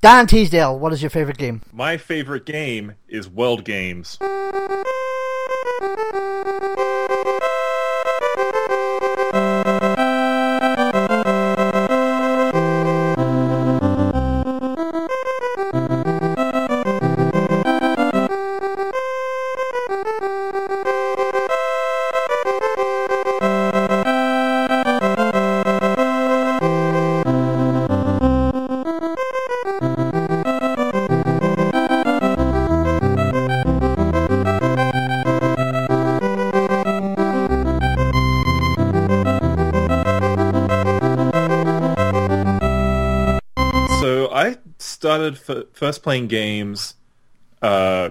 Dan Teasdale, what is your favorite game? My favorite game is World Games. Mm. Started f- first playing games, uh,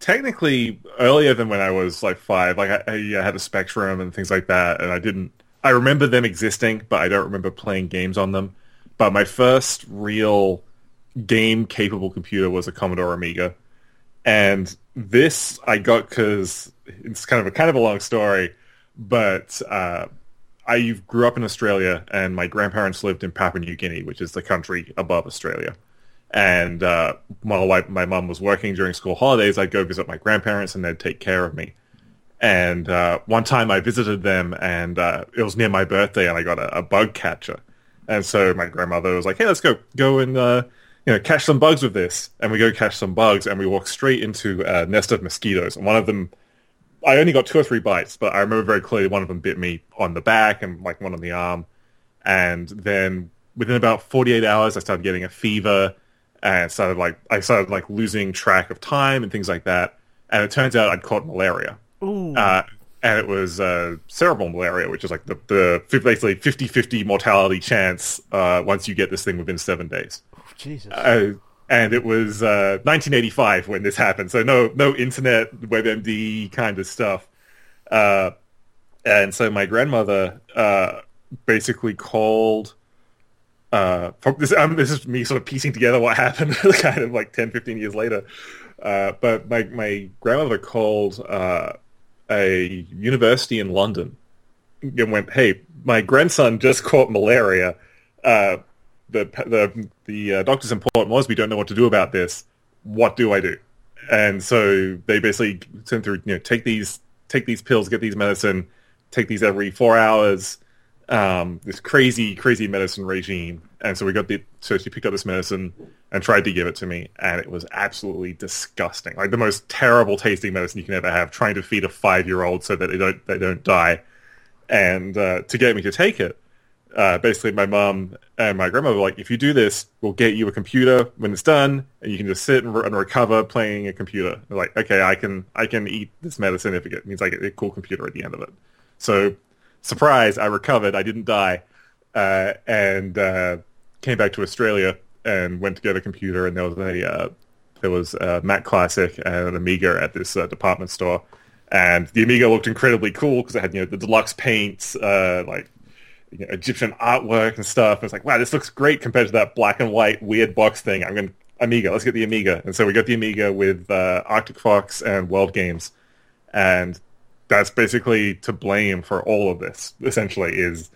technically earlier than when I was like five. Like I, I had a Spectrum and things like that, and I didn't. I remember them existing, but I don't remember playing games on them. But my first real game-capable computer was a Commodore Amiga, and this I got because it's kind of a kind of a long story, but uh, I grew up in Australia, and my grandparents lived in Papua New Guinea, which is the country above Australia. And uh, while my, my mum was working during school holidays, I'd go visit my grandparents, and they'd take care of me. And uh, one time I visited them, and uh, it was near my birthday, and I got a, a bug catcher. And so my grandmother was like, "Hey, let's go go and uh, you know catch some bugs with this." And we go catch some bugs, and we walk straight into a nest of mosquitoes. And one of them, I only got two or three bites, but I remember very clearly one of them bit me on the back and like one on the arm. And then within about 48 hours, I started getting a fever and started like I started like losing track of time and things like that. And it turns out I'd caught malaria. Uh, and it was uh, cerebral malaria, which is like the, the basically 50-50 mortality chance uh, once you get this thing within seven days. Jesus. Uh, and it was uh, 1985 when this happened, so no no internet, WebMD kind of stuff. Uh, and so my grandmother uh, basically called. Uh, this, um, this is me sort of piecing together what happened, kind of like 10, 15 years later. Uh, but my my grandmother called uh, a university in London and went, "Hey, my grandson just caught malaria. Uh, the the the uh, doctor's report was we don't know what to do about this. What do I do?" And so they basically sent through, you know, take these take these pills, get these medicine, take these every four hours. Um, this crazy, crazy medicine regime. And so we got the so she picked up this medicine and tried to give it to me, and it was absolutely disgusting. Like the most terrible tasting medicine you can ever have. Trying to feed a five year old so that they don't they don't die, and uh, to get me to take it, uh, basically my mom and my grandma were like, if you do this, we'll get you a computer when it's done, and you can just sit and, re- and recover playing a computer. They're like, okay, I can I can eat this medicine if it means I get a cool computer at the end of it. So, surprise, I recovered. I didn't die, uh, and uh, came back to Australia and went to get a computer, and there was a uh, there was a Mac Classic and an Amiga at this uh, department store, and the Amiga looked incredibly cool because it had you know the deluxe paints, uh, like you know, Egyptian artwork and stuff. And it's like, wow, this looks great compared to that black and white weird box thing. I'm going to Amiga. Let's get the Amiga. And so we got the Amiga with uh, Arctic Fox and World Games, and that's basically to blame for all of this. Essentially, is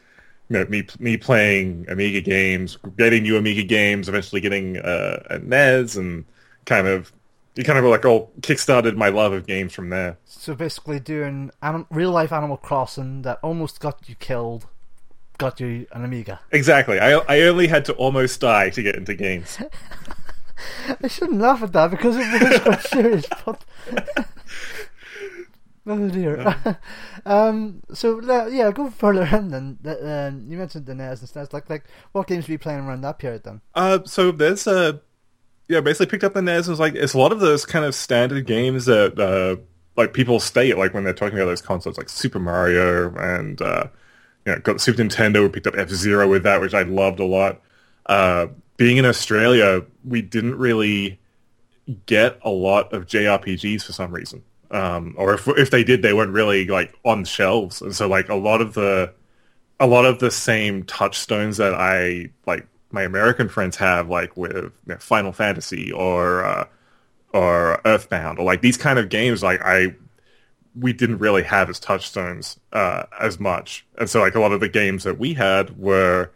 you know, me me playing Amiga games, getting new Amiga games, eventually getting uh, a NES, and kind of you kind of like all kickstarted my love of games from there. So basically, doing anim- real life Animal Crossing that almost got you killed, got you an Amiga. Exactly. I I only had to almost die to get into games. I shouldn't laugh at that because it was quite serious. But oh dear. um. So yeah, go further in then. Uh, um, you mentioned the NES and stuff. Like, like what games were you playing around that period then? Uh, so there's uh, yeah, basically picked up the NES. It was like it's a lot of those kind of standard games that uh, like people state like when they're talking about those consoles, like Super Mario and uh, you know, got Super Nintendo. We picked up F Zero with that, which I loved a lot. Uh, being in Australia, we didn't really get a lot of JRPGs for some reason, um, or if if they did, they weren't really like on shelves, and so like a lot of the a lot of the same touchstones that I like my American friends have, like with you know, Final Fantasy or uh, or Earthbound, or like these kind of games, like I we didn't really have as touchstones uh, as much, and so like a lot of the games that we had were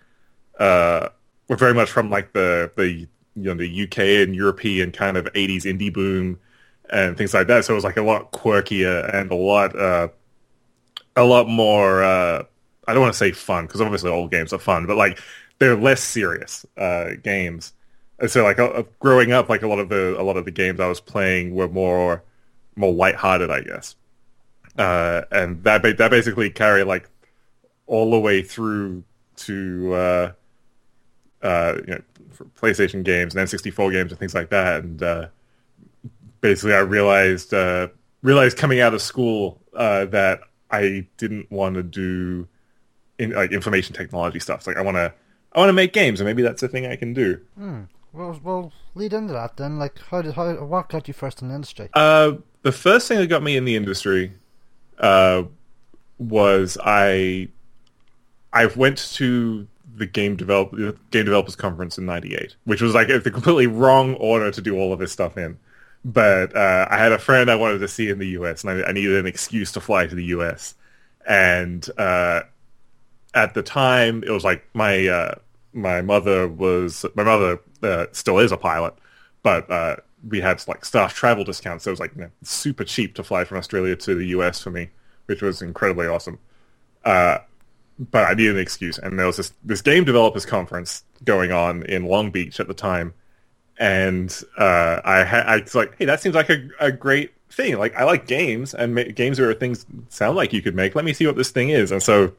uh, were very much from like the the you know the UK and European kind of 80s indie boom and things like that. So it was like a lot quirkier and a lot uh, a lot more. Uh, I don't want to say fun because obviously all games are fun, but like they're less serious uh, games. And so like uh, growing up, like a lot of the a lot of the games I was playing were more more lighthearted, I guess. Uh, and that ba- that basically carried like all the way through to uh, uh, you know PlayStation games and N64 games and things like that. And uh, basically, I realized uh, realized coming out of school uh, that I didn't want to do in, like information technology stuff. Like I want to I want to make games, and maybe that's a thing I can do. Hmm. Well, well, lead into that then. Like, how did how what got you first in the industry? Uh, the first thing that got me in the industry uh, was I I went to the game develop the game developers conference in '98, which was like the completely wrong order to do all of this stuff in. But uh, I had a friend I wanted to see in the U.S. and I, I needed an excuse to fly to the U.S. And uh, at the time, it was like my uh, my mother was my mother uh, still is a pilot, but uh, we had like staff travel discounts. So it was like you know, super cheap to fly from Australia to the US for me, which was incredibly awesome. Uh, but I needed an excuse, and there was this this game developers conference going on in Long Beach at the time, and uh, I I was like, hey, that seems like a, a great thing. Like I like games, and ma- games are things sound like you could make. Let me see what this thing is, and so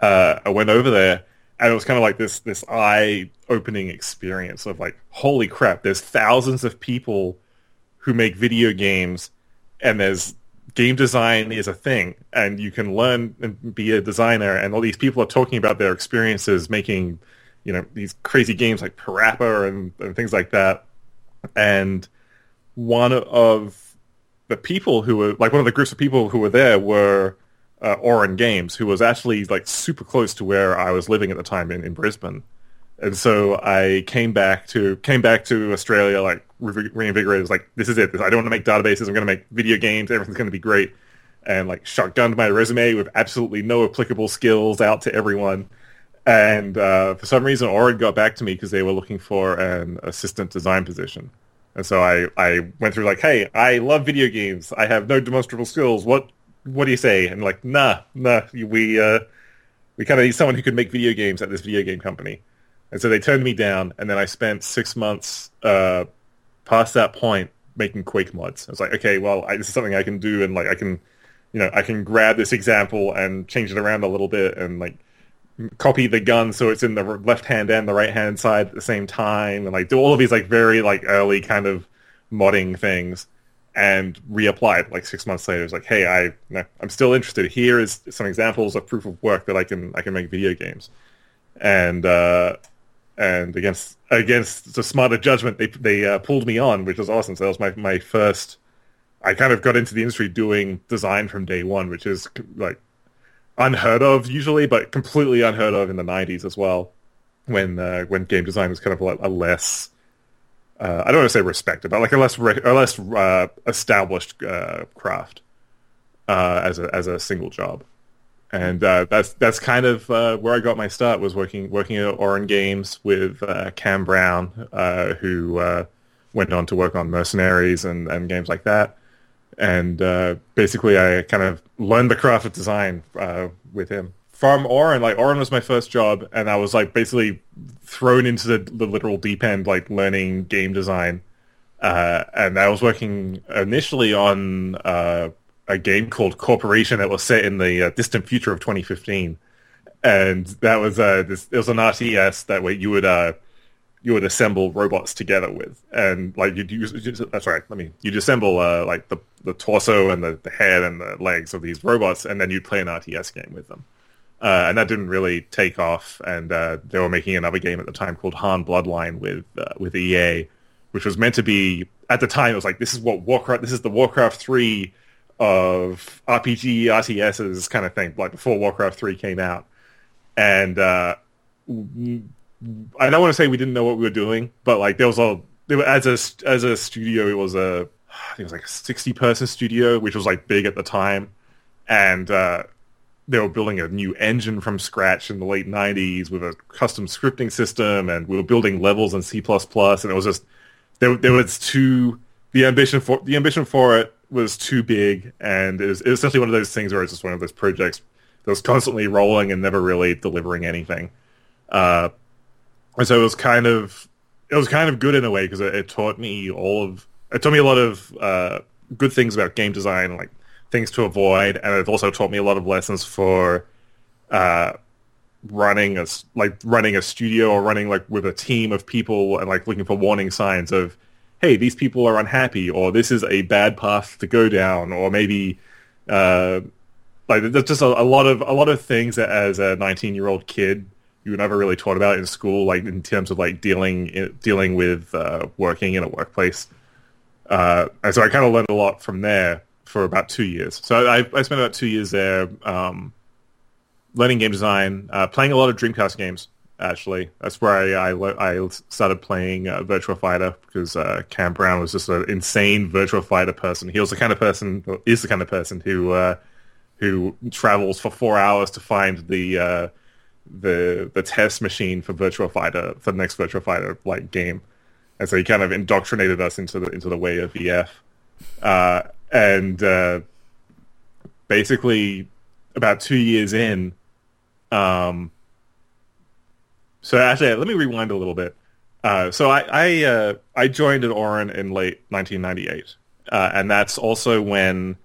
uh, I went over there and it was kind of like this this eye opening experience of like holy crap there's thousands of people who make video games and there's game design is a thing and you can learn and be a designer and all these people are talking about their experiences making you know these crazy games like Parappa and, and things like that and one of the people who were like one of the groups of people who were there were uh, Auran Games, who was actually like super close to where I was living at the time in, in Brisbane. And so I came back to came back to Australia like re- reinvigorated. Was like, this is it. I don't want to make databases. I'm going to make video games. Everything's going to be great. And like shotgunned my resume with absolutely no applicable skills out to everyone. And uh, for some reason, Auran got back to me because they were looking for an assistant design position. And so I, I went through like, hey, I love video games. I have no demonstrable skills. What what do you say? And like, nah, nah, we uh, we kind of need someone who can make video games at this video game company. And so they turned me down, and then I spent six months uh, past that point making Quake mods. I was like, okay, well, I, this is something I can do, and like I can, you know, I can grab this example and change it around a little bit, and like copy the gun so it's in the left hand and the right hand side at the same time, and like do all of these like very like early kind of modding things and reapplied like six months later. It's like, hey, I I'm still interested. Here is some examples of proof of work that I can I can make video games, and uh, and against against the smarter judgment, they they uh, pulled me on, which was awesome. So that was my my first. I kind of got into the industry doing design from day one, which is like unheard of usually, but completely unheard of in the '90s as well, when uh, when game design was kind of like a less uh, I don't want to say respected, but like a less re- a less uh, established uh, craft uh, as a as a single job, and uh, that's that's kind of where I got my start was working working at Auran Games with Cam Brown, who went on to work on Mercenaries and, and games like that, and basically I kind of learned the craft of design with him from Auran, like Auran was my first job, and I was like basically thrown into the, the literal deep end, like learning game design. Uh, and I was working initially on uh, a game called Corporation that was set in the uh, distant future of 2015, and that was uh, this. It was an RTS that way you would uh, you would assemble robots together with, and like you'd use. That's right. Let me. You'd assemble uh, like the the torso and the, the head and the legs of these robots, and then you'd play an RTS game with them. Uh, and that didn't really take off. And uh, they were making another game at the time called Han Bloodline with uh, with EA, which was meant to be at the time. It was like this is what Warcraft. This is the Warcraft three of RPG RTSs kind of thing, like before Warcraft three came out. And uh, I don't want to say we didn't know what we were doing, but like there was a there was, as a as a studio, it was a I think it was like a sixty person studio, which was like big at the time, and uh, they were building a new engine from scratch in the late '90s with a custom scripting system, and we were building levels in C++, and it was just there. There was too the ambition for the ambition for it was too big, and it was, it was essentially one of those things where it's just one of those projects that was constantly rolling and never really delivering anything. Uh, and so it was kind of it was kind of good in a way because it, it, taught me all of it taught me a lot of uh, good things about game design, like things to avoid, and it also taught me a lot of lessons for uh, running a like running a studio or running like with a team of people and like looking for warning signs of hey these people are unhappy or this is a bad path to go down or maybe uh, like there's just a, a, lot of a lot of things that as a 19 year old kid you were never really taught about in school like in terms of like dealing dealing with uh, working in a workplace uh, and so I kind of learned a lot from there for about two years. So I, I spent about two years there um, learning game design, uh, playing a lot of Dreamcast games. Actually, that's where I I, I started playing uh, Virtua Fighter because uh, Cam Brown was just an insane Virtual Fighter person. He was the kind of person, is the kind of person who uh, who travels for four hours to find the uh, the the test machine for Virtual Fighter for the next Virtual Fighter like game, and so he kind of indoctrinated us into the into the way of VF. Uh, and uh, basically about two years in, um, so actually, let me rewind a little bit. Uh, so I I, uh, I joined at Auran in late 1998, uh, and that's also when.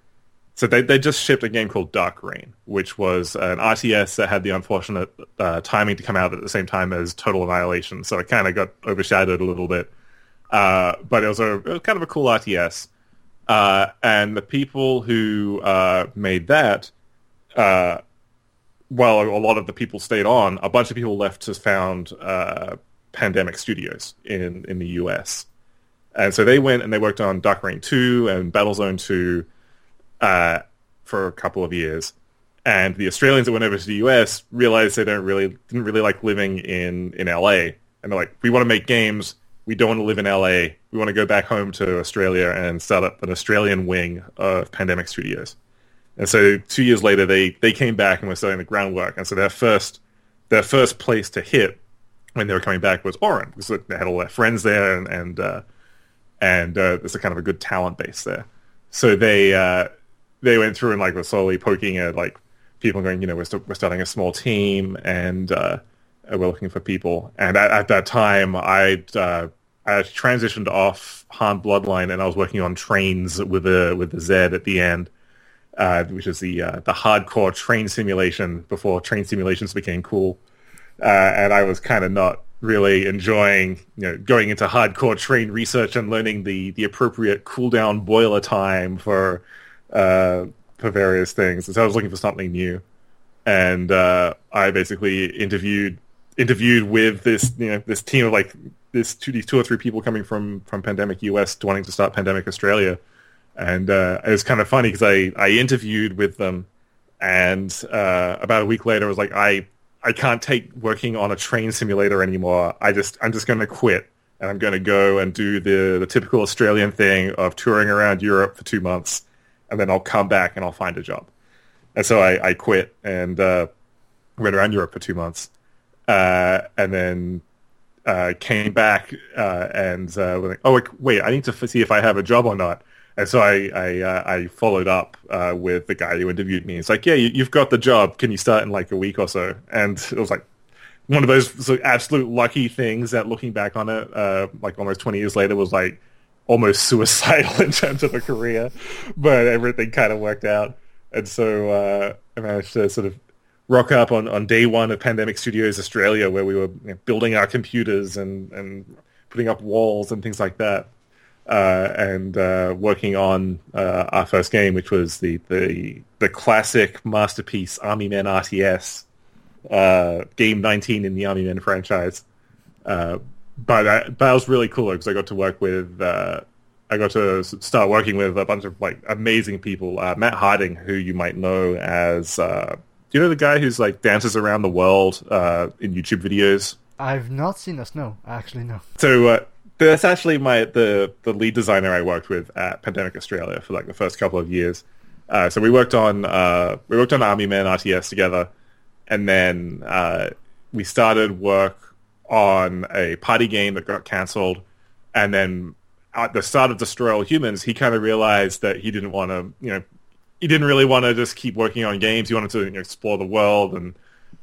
So they they just shipped a game called Dark Reign, which was an RTS that had the unfortunate uh, timing to come out at the same time as Total Annihilation, so it kind of got overshadowed a little bit. Uh, but it was, a, it was kind of a cool RTS. Uh, and the people who uh, made that, uh, well, a lot of the people stayed on. A bunch of people left to found uh, Pandemic Studios in, in the US. And so they went and they worked on Dark Reign 2 and Battlezone 2 uh, for a couple of years. And the Australians that went over to the US realized they don't really didn't really like living in, in LA. And they're like, we want to make games we don't want to live in LA. We want to go back home to Australia and start up an Australian wing of Pandemic Studios. And so two years later, they, they came back and were starting the groundwork. And so their first their first place to hit when they were coming back was Auran because they had all their friends there and and uh, and uh, there's a kind of a good talent base there. So they uh, they went through and like were slowly poking at like people going, you know, we're, st- we're starting a small team and uh, we're looking for people. And at, at that time, I'd uh, I transitioned off Han Bloodline, and I was working on trains with a with the Z at the end, uh, which is the uh, the hardcore train simulation before train simulations became cool. Uh, and I was kind of not really enjoying, you know, going into hardcore train research and learning the the appropriate cooldown boiler time for uh, for various things. And so I was looking for something new, and uh, I basically interviewed interviewed with this you know this team of like this two these two or three people coming from from Pandemic US wanting to start Pandemic Australia, and uh, it was kind of funny because I I interviewed with them, and uh, about a week later I was like I I can't take working on a train simulator anymore. I just I'm just going to quit. And I'm going to go and do the the typical Australian thing of touring around Europe for two months, and then I'll come back and I'll find a job. And so I, I quit and uh, went around Europe for two months uh, and then uh, came back uh, and uh, like, oh wait, I need to see if I have a job or not. And so I I, uh, I followed up with the guy who interviewed me. It's like, yeah, you, have got the job. Can you start in like a week or so? And it was like one of those sort of absolute lucky things that, looking back on it, like almost twenty years later, was like almost suicidal in terms of a career. But everything kind of worked out, and so I managed to sort of rock up on, on day one of Pandemic Studios Australia, where we were you know, building our computers and, and putting up walls and things like that, uh, and uh, working on uh, our first game, which was the, the, the classic masterpiece Army Men RTS, uh, game 19 in the Army Men franchise. But, I, but that was really cool because I got to work with uh, I got to start working with a bunch of like amazing people. Uh, Matt Harding, who you might know as uh, you know the guy who's like dances around the world uh, in YouTube videos? I've not seen this. No, actually, no. So uh, that's actually my the the lead designer I worked with at Pandemic Australia for like the first couple of years. Uh, so we worked on uh, we worked on Army Men RTS together, and then uh, we started work on a party game that got cancelled, and then at the start of Destroy All Humans, he kind of realized that he didn't want to, you know, he didn't really want to just keep working on games. He wanted to you know, explore the world, and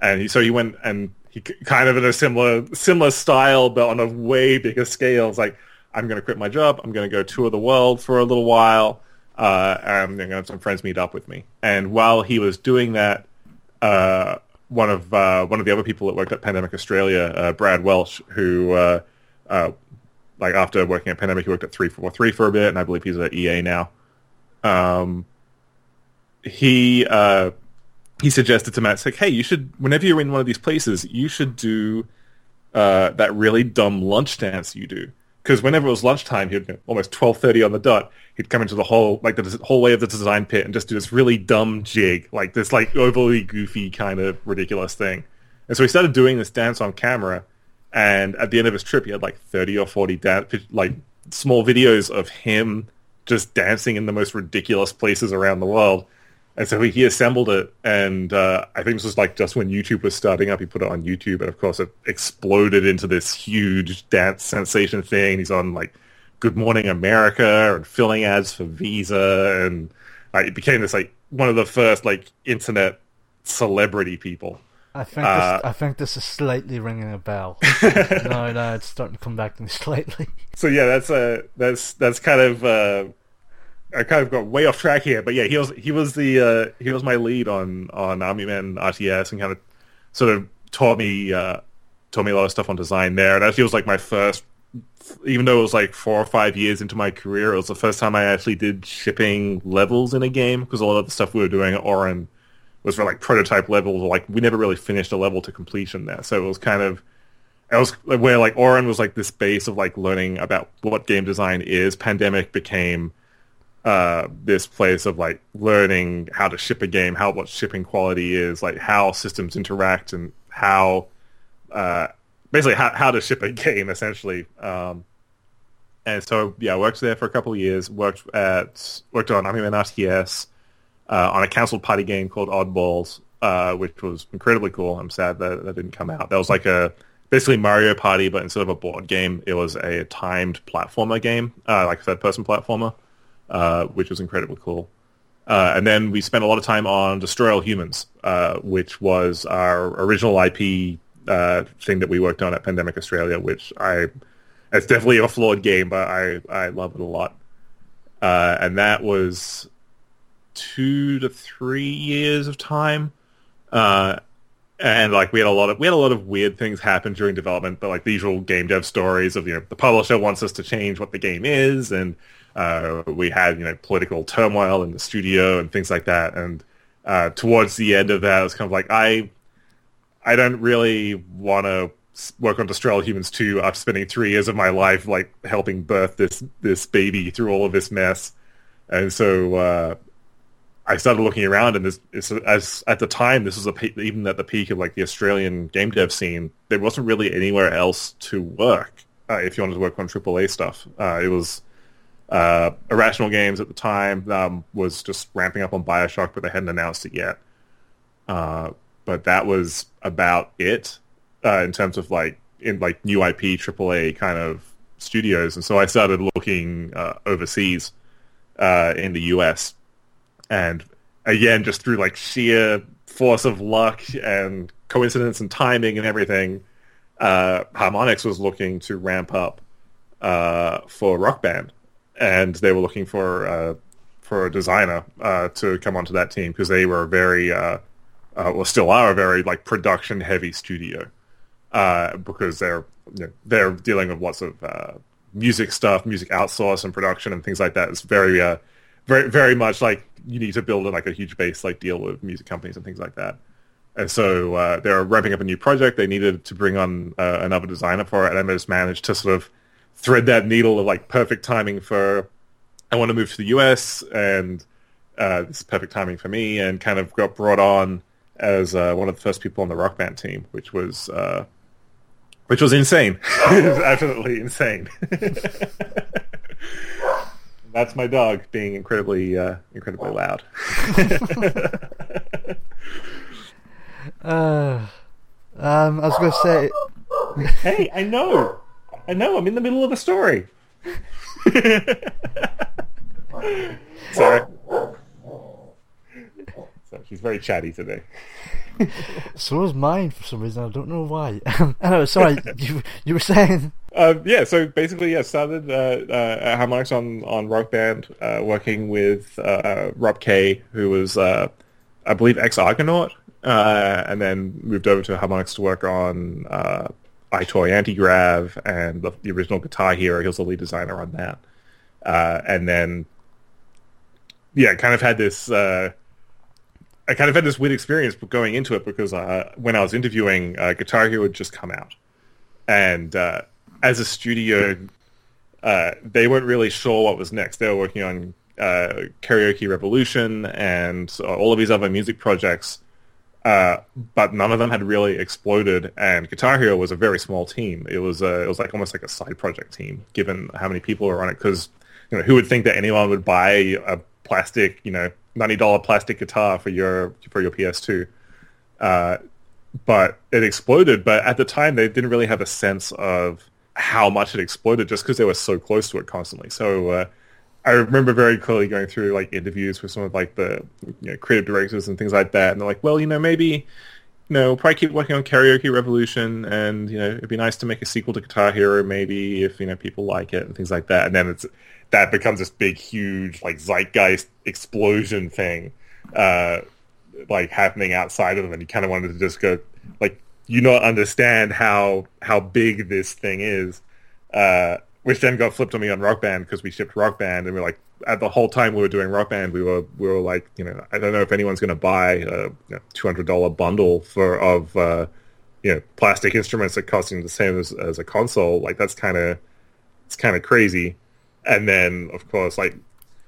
and he, so he went and he kind of in a similar similar style, but on a way bigger scale. It's like I'm going to quit my job. I'm going to go tour the world for a little while. Uh, I'm going to have some friends meet up with me. And while he was doing that, uh, one of uh, one of the other people that worked at Pandemic Australia, uh, Brad Welch, who uh, uh, like after working at Pandemic, he worked at three four three for a bit, and I believe he's at EA now. Um, he uh, he suggested to Matt, like, hey, you should whenever you're in one of these places, you should do uh, that really dumb lunch dance you do. Because whenever it was lunchtime, he'd almost twelve thirty on the dot. He'd come into the whole like the whole way of the design pit and just do this really dumb jig, like this like overly goofy kind of ridiculous thing. And so he started doing this dance on camera. And at the end of his trip, he had like thirty or forty dance like small videos of him just dancing in the most ridiculous places around the world. And so he assembled it, and uh, I think this was like just when YouTube was starting up. He put it on YouTube, and of course, it exploded into this huge dance sensation thing. He's on like Good Morning America and filling ads for Visa, and uh, it became this like one of the first like internet celebrity people. I think uh, this, I think this is slightly ringing a bell. no, no, it's starting to come back to me slightly. So yeah, that's uh that's that's kind of uh, I kind of got way off track here, but yeah, he was he was the uh, he was my lead on on Army Men RTS and kind of sort of taught me uh, taught me a lot of stuff on design there. And actually, it was like my first, even though it was like four or five years into my career, it was the first time I actually did shipping levels in a game because a lot of the stuff we were doing at Auran was for like prototype levels. Like we never really finished a level to completion there, so it was kind of it was where like Auran was like this base of like learning about what game design is. Pandemic became uh, this place of like learning how to ship a game, how what shipping quality is, like how systems interact, and how uh, basically how, how to ship a game essentially. Um, and so yeah, I worked there for a couple of years. Worked at worked on Men RTS uh, on a cancelled party game called Oddballs, uh, which was incredibly cool. I'm sad that that didn't come out. That was like a basically Mario Party, but instead of a board game, it was a timed platformer game, uh, like a third person platformer. Uh, which was incredibly cool. Uh, and then we spent a lot of time on Destroy All Humans, uh, which was our original IP uh, thing that we worked on at Pandemic Australia, which I it's definitely a flawed game, but I I love it a lot. Uh, and that was two to three years of time. and like we had a lot of we had a lot of weird things happen during development, but like the usual game dev stories of you know the publisher wants us to change what the game is and uh, we had you know political turmoil in the studio and things like that. And uh, towards the end of that, it was kind of like I I don't really want to work on Destroy Humans 2 after spending three years of my life like helping birth this this baby through all of this mess. And so uh, I started looking around, and this, this, as at the time, this was a even at the peak of like the Australian game dev scene. There wasn't really anywhere else to work uh, if you wanted to work on AAA stuff. Uh, it was uh, Irrational Games at the time um, was just ramping up on Bioshock, but they hadn't announced it yet. Uh, but that was about it uh, in terms of like in like new IP AAA kind of studios, and so I started looking uh, overseas uh, in the US, and again just through like sheer force of luck and coincidence and timing and everything, uh, Harmonix was looking to ramp up for Rock Band and they were looking for uh, for a designer uh, to come onto that team because they were very uh, uh, well still are a very like production heavy studio uh, because they're you know, they're dealing with lots of uh, music stuff, music outsource and production and things like that. It's very very very much like you need to build like a huge base like deal with music companies and things like that. And so they're ramping up a new project. They needed to bring on another designer for it, and I just managed to sort of thread that needle of like perfect timing for I want to move to the US and uh, this is perfect timing for me and kind of got brought on as uh, one of the first people on the rock band team, which was uh, which was insane. was absolutely insane. That's my dog being incredibly, uh, incredibly loud. uh, um, I was going to say. hey, I know, I know. I'm in the middle of a story. Sorry. So she's very chatty today. so is mine for some reason. I don't know why. oh, sorry. you you were saying. Uh, yeah. So basically, yeah, started uh, uh, Harmonix on on Rock Band, uh, working with uh, Rob Kay, who was uh, I believe ex Argonaut, and then moved over to Harmonix to work on uh, EyeToy Antigrav and the, the, original Guitar Hero. He was the lead designer on that, and then yeah, kind of had this I kind of had this weird experience going into it because uh, when I was interviewing, uh, Guitar Hero had just come out, and uh, as a studio, uh, they weren't really sure what was next. They were working on uh, Karaoke Revolution and all of these other music projects, uh, but none of them had really exploded. And Guitar Hero was a very small team. It was it was like almost like a side project team, given how many people were on it. Because you know, who would think that anyone would buy a plastic, you know, ninety dollar plastic guitar for your for your PS2. Uh, but it exploded. But at the time, they didn't really have a sense of how much it exploded, just because they were so close to it constantly. So uh, I remember very clearly going through like interviews with some of like the you know, creative directors and things like that, and they're like, "Well, you know, maybe." You know, probably keep working on Karaoke Revolution, and you know, it'd be nice to make a sequel to Guitar Hero, maybe if you know people like it and things like that. And then it's that becomes this big, huge, like zeitgeist explosion thing, uh, like happening outside of them, and you kind of wanted to just go, like, you not understand how how big this thing is, uh, which then got flipped on me on Rock Band because we shipped Rock Band, and we're like, at the whole time we were doing Rock Band, we were we were like, you know, I don't know if anyone's going to buy a two hundred dollar bundle for of uh, you know plastic instruments that costing the same as, as a console. Like that's kind of it's kind of crazy. And then, of course, like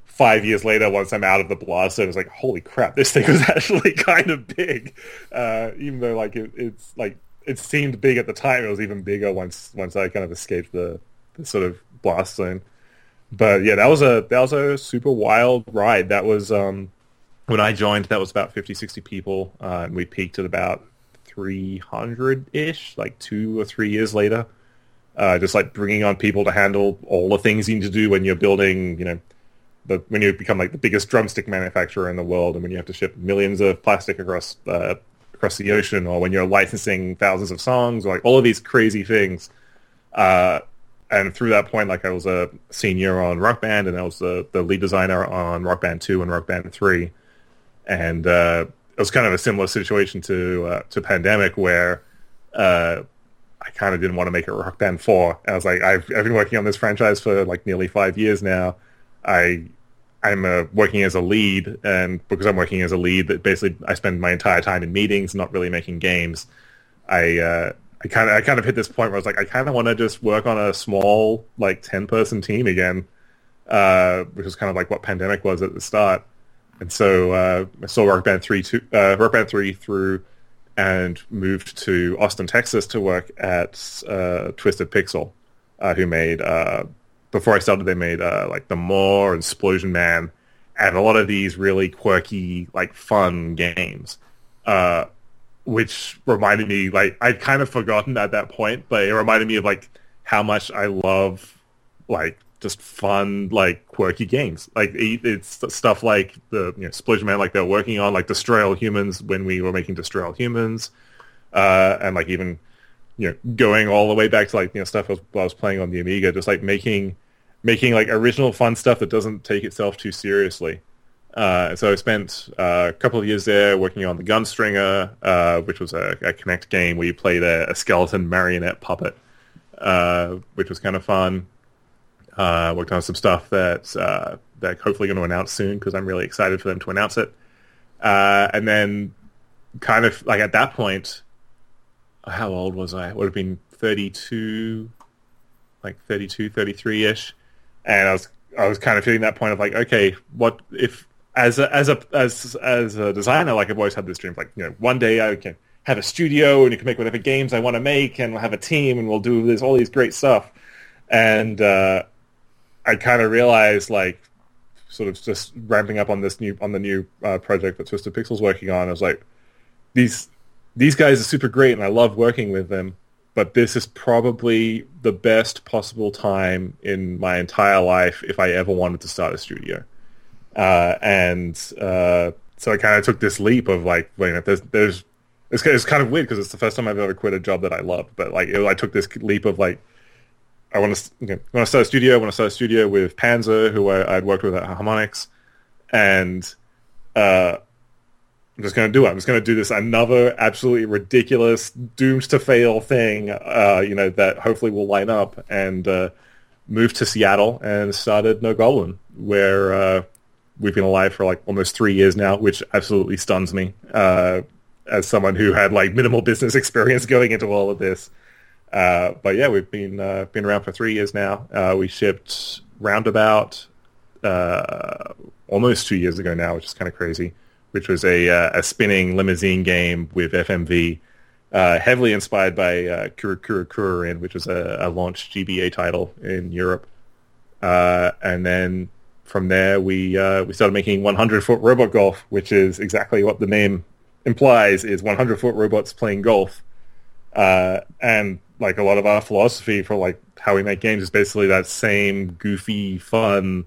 five years later, once I'm out of the blast, I was like, holy crap, this thing was actually kind of big. Uh, even though like it, it's like it seemed big at the time, it was even bigger once once I kind of escaped the sort of blast zone. But yeah, that was a that was a super wild ride. That was um, when I joined. That was about 50, 60 people, uh, and we peaked at about 300 ish, like two or three years later uh, just like bringing on people to handle all the things you need to do when you're building, you know, the, when you become like the biggest drumstick manufacturer in the world, and when you have to ship millions of plastic across uh, across the ocean, or when you're licensing thousands of songs, or like all of these crazy things. Uh, and through that point, like I was a senior on Rock Band, and I was the, the lead designer on Rock Band Two and Rock Band Three, and uh, it was kind of a similar situation to uh, to Pandemic, where uh, I kind of didn't want to make it Rock Band 4. I was like, I've, I've been working on this franchise for like nearly five years now. I, I'm uh, working as a lead, and because I'm working as a lead, that basically I spend my entire time in meetings, not really making games. I, uh, I kind of, I kind of hit this point where I was like, I kind of want to just work on a small, like, 10-person team again, uh, which was kind of like what Pandemic was at the start. And so uh, I saw Rock Band 3, two, uh, Rock Band 3 through and moved to Austin, Texas to work at uh, Twisted Pixel, uh, who made, uh, before I started, they made like The Maw and 'Splosion Man and a lot of these really quirky, like fun games, which reminded me, like, I'd kind of forgotten at that point, but it reminded me of like how much I love like just fun, like quirky games. Like it's stuff like the you know, Man, like they're working on, like Destroy All Humans when we were making Destroy All Humans, uh, and like even you know going all the way back to like you know stuff I was, I was playing on the Amiga, just like making making like original fun stuff that doesn't take itself too seriously. Uh, so I spent uh, a couple of years there working on the Gunstringer, uh, which was a, a Kinect game where you played a, a skeleton marionette puppet, uh, which was kind of fun. Worked on some stuff that uh, they're hopefully going to announce soon because I'm really excited for them to announce it. And then kind of like at that point, how old was I? would have been 32, like 32, 33-ish. And I was I was kind of feeling that point of like, okay, what if as a, as a as as a designer, like I've always had this dream, like you know, one day I can have a studio and you can make whatever games I want to make, and we'll have a team and we'll do this all these great stuff. And uh, I kind of realized like sort of just ramping up on this new on the new uh, project that Twisted Pixel's working on. I was like, these these guys are super great, and I love working with them. But this is probably the best possible time in my entire life if I ever wanted to start a studio. Uh, and uh, so I kind of took this leap of like, wait a minute, there's, there's it's, it's kind of weird because it's the first time I've ever quit a job that I love. But like, it, I took this leap of like, I want to want to start a studio. I want to start a studio with Panzer, who I, would worked with at Harmonix, and uh, I'm just going to do it. I'm just going to do this another absolutely ridiculous, doomed to fail thing. Uh, you know that hopefully will line up and uh, moved to Seattle and started No Goblin, where uh, we've been alive for like almost three years now, which absolutely stuns me uh, as someone who had like minimal business experience going into all of this. Uh, but yeah, we've been uh, been around for three years now. Uh, we shipped roundabout uh, almost two years ago now, which is kind of crazy. Which was a uh, a spinning limousine game with FMV, heavily inspired by uh, Kururin, which was a, a launch GBA title in Europe. and then from there, we we started making 100 foot robot golf, which is exactly what the name implies: is 100 foot robots playing golf. and like a lot of our philosophy for like how we make games is basically that same goofy, fun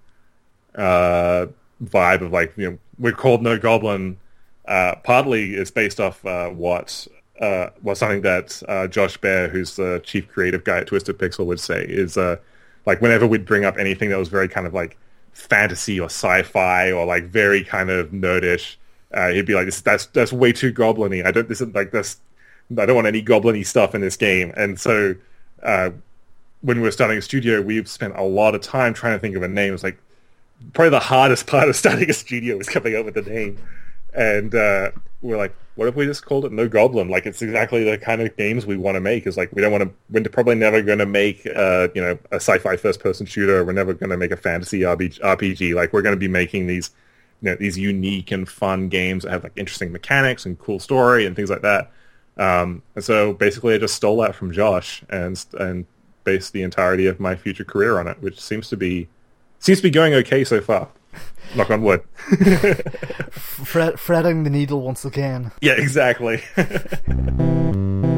uh, vibe of like you know we're called No Goblin. Uh, partly it's based off uh, what uh, something that uh, Josh Bear, who's the chief creative guy at Twisted Pixel, would say is uh, like whenever we'd bring up anything that was very kind of like fantasy or sci-fi or like very kind of nerdish, uh, he'd be like, "This that's that's way too gobliny. I don't this is like this I don't want any gobliny stuff in this game. And so uh, when we were starting a studio, we spent a lot of time trying to think of a name. It was like probably the hardest part of starting a studio was coming up with a name. And uh, we're like, what if we just called it No Goblin? Like it's exactly the kind of games we want to make. Is like we don't want to. We're probably never going to make, uh, you know, a sci-fi first-person shooter. We're never going to make a fantasy RPG. Like we're going to be making these, you know, these unique and fun games that have like interesting mechanics and cool story and things like that. Um, and so basically, I just stole that from Josh and and based the entirety of my future career on it, which seems to be seems to be going okay so far. Knock on wood. Fret, fretting the needle once again. Yeah, exactly.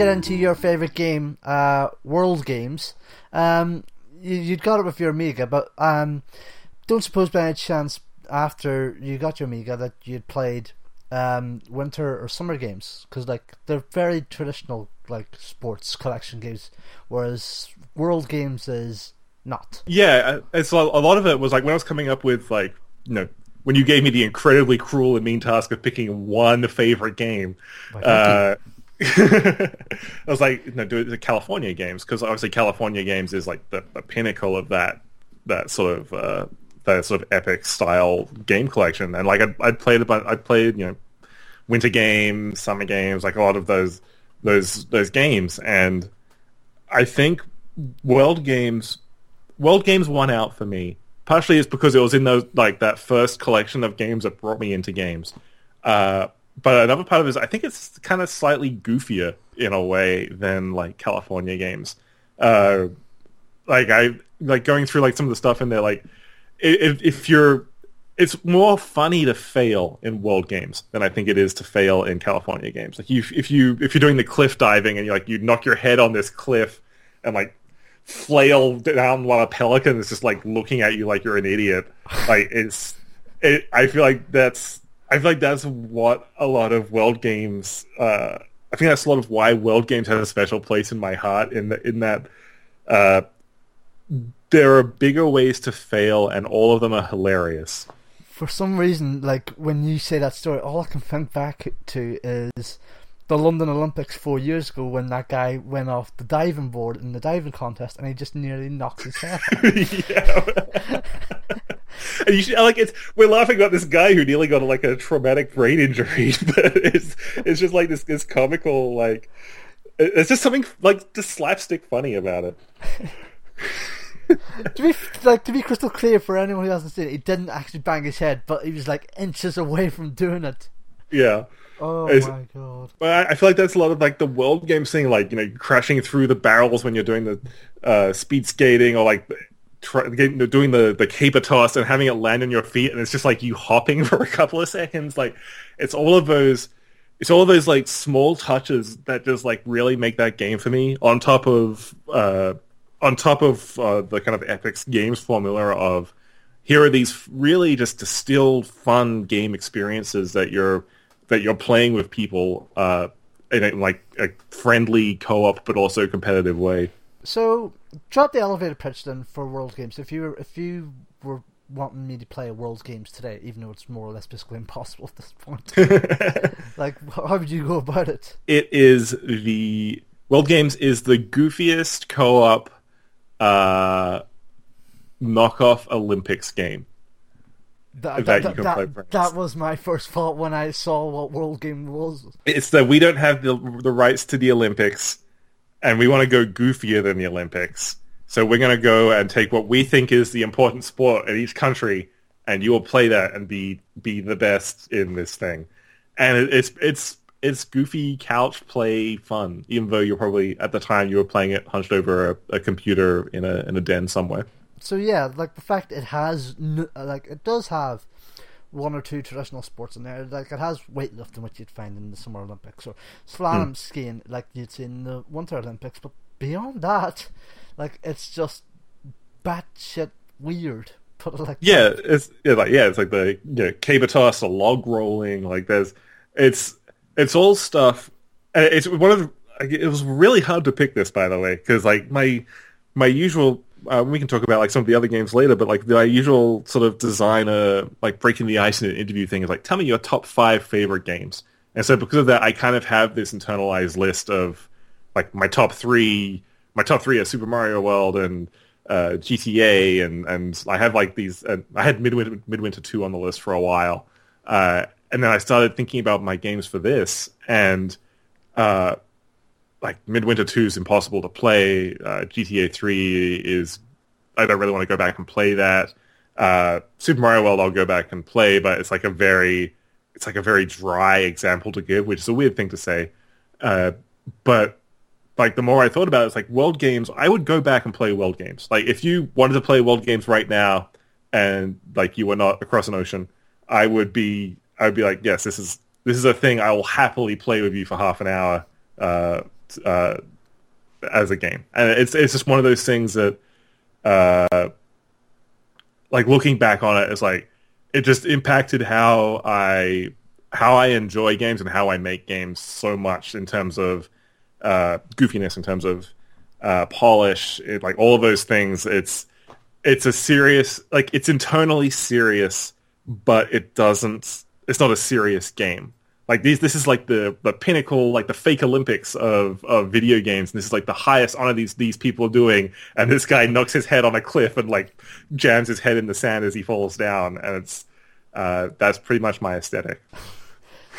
get into your favorite game, uh, World Games. Um, you, would got it with your Amiga, but um, don't suppose by any chance after you got your Amiga that you'd played um, winter or summer games because like they're very traditional like sports collection games, whereas World Games is not. Yeah, it's a lot of it was like when I was coming up with like you know when you gave me the incredibly cruel and mean task of picking one favorite game. Uh, I was like, you know, do the California games because obviously California games is like the, the pinnacle of that that sort of uh, that sort of epic style game collection. And like I'd, I'd played about I played you know winter games, summer games, like a lot of those those those games. And I think World Games World Games won out for me. Partially it's because it was in those like that first collection of games that brought me into games. Uh, but another part of it is I think it's kind of slightly goofier in a way than like California games. Uh, like I like going through like some of the stuff in there. Like if, if you're, it's more funny to fail in world games than I think it is to fail in California games. Like you, if you if you're doing the cliff diving and you like you knock your head on this cliff and like flail down while a pelican is just like looking at you like you're an idiot. Like it's, it, I feel like that's I feel like that's what a lot of world games. Uh, I think that's a lot of why world games has a special place in my heart. In the, in that, uh, there are bigger ways to fail, and all of them are hilarious. For some reason, like when you say that story, all I can think back to is the London Olympics four years ago when that guy went off the diving board in the diving contest and he just nearly knocked his head. yeah. and you should, like it's we're laughing about this guy who nearly got like a traumatic brain injury, but it's it's just like this this comical like it's just something like just slapstick funny about it. to be like to be crystal clear for anyone who hasn't seen it, he didn't actually bang his head, but he was like inches away from doing it. Yeah. Oh it's, my god! But I feel like that's a lot of like the world games thing, like you know, crashing through the barrels when you're doing the uh, speed skating, or like try, doing the the caber toss and having it land on your feet, and it's just like you hopping for a couple of seconds. Like it's all of those, it's all of those like small touches that just like really make that game for me. On top of uh, on top of uh, the kind of Epyx games formula of here are these really just distilled fun game experiences that you're that you're playing with people uh, in a, like a friendly co-op but also competitive way. So, drop the elevator pitch then for World Games. If you were, if you were wanting me to play a World Games today, even though it's more or less basically impossible at this point, like how would you go about it? It is the World Games is the goofiest co-op uh, knockoff Olympics game. That, that, that, that, that, was my first thought when I saw what World Game was. It's that we don't have the the rights to the Olympics, and we want to go goofier than the Olympics. So we're going to go and take what we think is the important sport in each country, and you will play that and be be the best in this thing. And it, it's it's it's goofy couch play fun, even though you're probably at the time you were playing it hunched over a, a computer in a in a den somewhere so yeah, like the fact it has like it does have one or two traditional sports in there. Like it has weightlifting, which you'd find in the Summer Olympics, or slalom mm. skiing, like you'd see in the Winter Olympics. But beyond that, like it's just batshit weird. Put it like yeah, that. it's yeah, like yeah, it's like the you know, caber toss, a log rolling. Like there's it's it's all stuff. It's one of the, it was really hard to pick this by the way because like my my usual uh, we can talk about like some of the other games later, but like the usual sort of designer like breaking the ice in an interview thing is like, tell me your top five favorite games. And so because of that, I kind of have this internalized list of like my top three. My top three are Super Mario World and uh, GTA, and and I have like these. Uh, I had Midwinter Midwinter Two on the list for a while, uh, and then I started thinking about my games for this, and uh, like Midwinter Two is impossible to play. Uh, GTA Three is I don't really want to go back and play that. Uh, Super Mario World I'll go back and play, but it's like a very it's like a very dry example to give, which is a weird thing to say. Uh, but like the more I thought about it, it's like world games. I would go back and play world games. Like if you wanted to play world games right now, and like you were not across an ocean, I would be I would be like, yes, this is this is a thing I will happily play with you for half an hour. Uh, uh, as a game, and it's it's just one of those things that, uh, like looking back on it, it's like it just impacted how I how I enjoy games and how I make games so much in terms of uh, goofiness, in terms of uh, polish, it, like all of those things. It's it's a serious, like it's internally serious, but it doesn't. It's not a serious game. Like these, this is like the, the pinnacle, like the fake Olympics of, of video games. And this is like the highest honor these these people are doing. And this guy knocks his head on a cliff and like jams his head in the sand as he falls down. And it's uh, that's pretty much my aesthetic.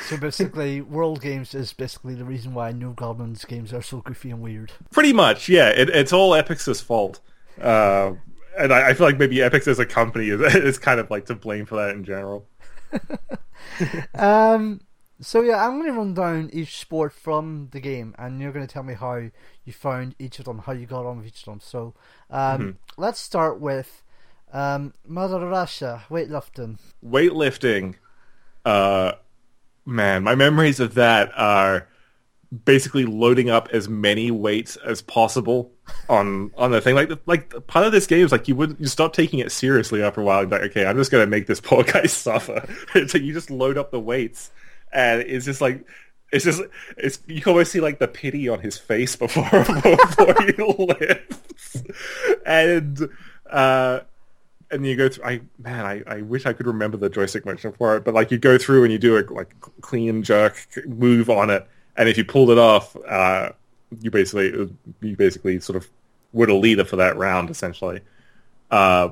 So basically, World Games is basically the reason why No Goblins games are so goofy and weird. Pretty much, yeah. It, it's all Epyx fault. Uh, and I, I, feel like maybe Epyx as a company is, is kind of like to blame for that in general. um, so yeah, I'm going to run down each sport from the game, and you're going to tell me how you found each of them, how you got on with each of them. So um, mm-hmm. let's start with um, Mother Russia weightlifting. Weightlifting, uh, man, my memories of that are basically loading up as many weights as possible on on the thing. Like like part of this game is like you would you stop taking it seriously after a while. Like okay, I'm just gonna make this poor guy suffer. so you just load up the weights and it's just like it's just it's you can always see like the pity on his face before before he lifts, and Uh, and you go through. I man, I, I wish I could remember the joystick motion for it, but like you go through and you do a like clean jerk move on it, and if you pulled it off, uh, you basically you basically sort of were the leader for that round essentially. Uh,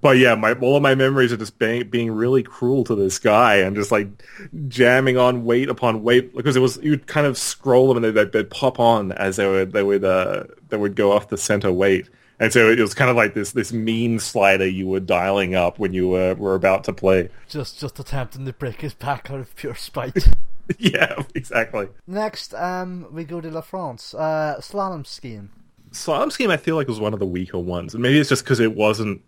but yeah, my all of my memories are just being being really cruel to this guy and just like jamming on weight upon weight because it was you'd kind of scroll them and they'd, they'd pop on as they would they would uh, they would go off the center weight. And so it was kind of like this this mean slider you were dialing up when you were, were about to play. Just just attempting to break his back out of pure spite. yeah, exactly. Next, um, we go to La France. Uh, slalom skiing. Slalom skiing, I feel like was one of the weaker ones, maybe it's just because it wasn't.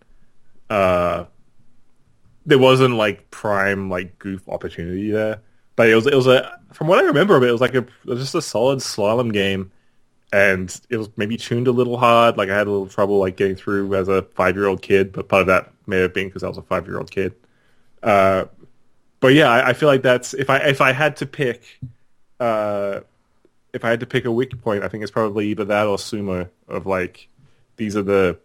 Uh, there wasn't like prime like goof opportunity there, but it was it was a from what I remember of it, it was like a was just a solid slalom game and it was maybe tuned a little hard. Like I had a little trouble like getting through as a five year old kid, but part of that may have been because I was a five year old kid. Uh, but yeah, I, I, feel like that's if I if I had to pick, uh, if I had to pick a weak point, I think it's probably either that or sumo. Of like, these are the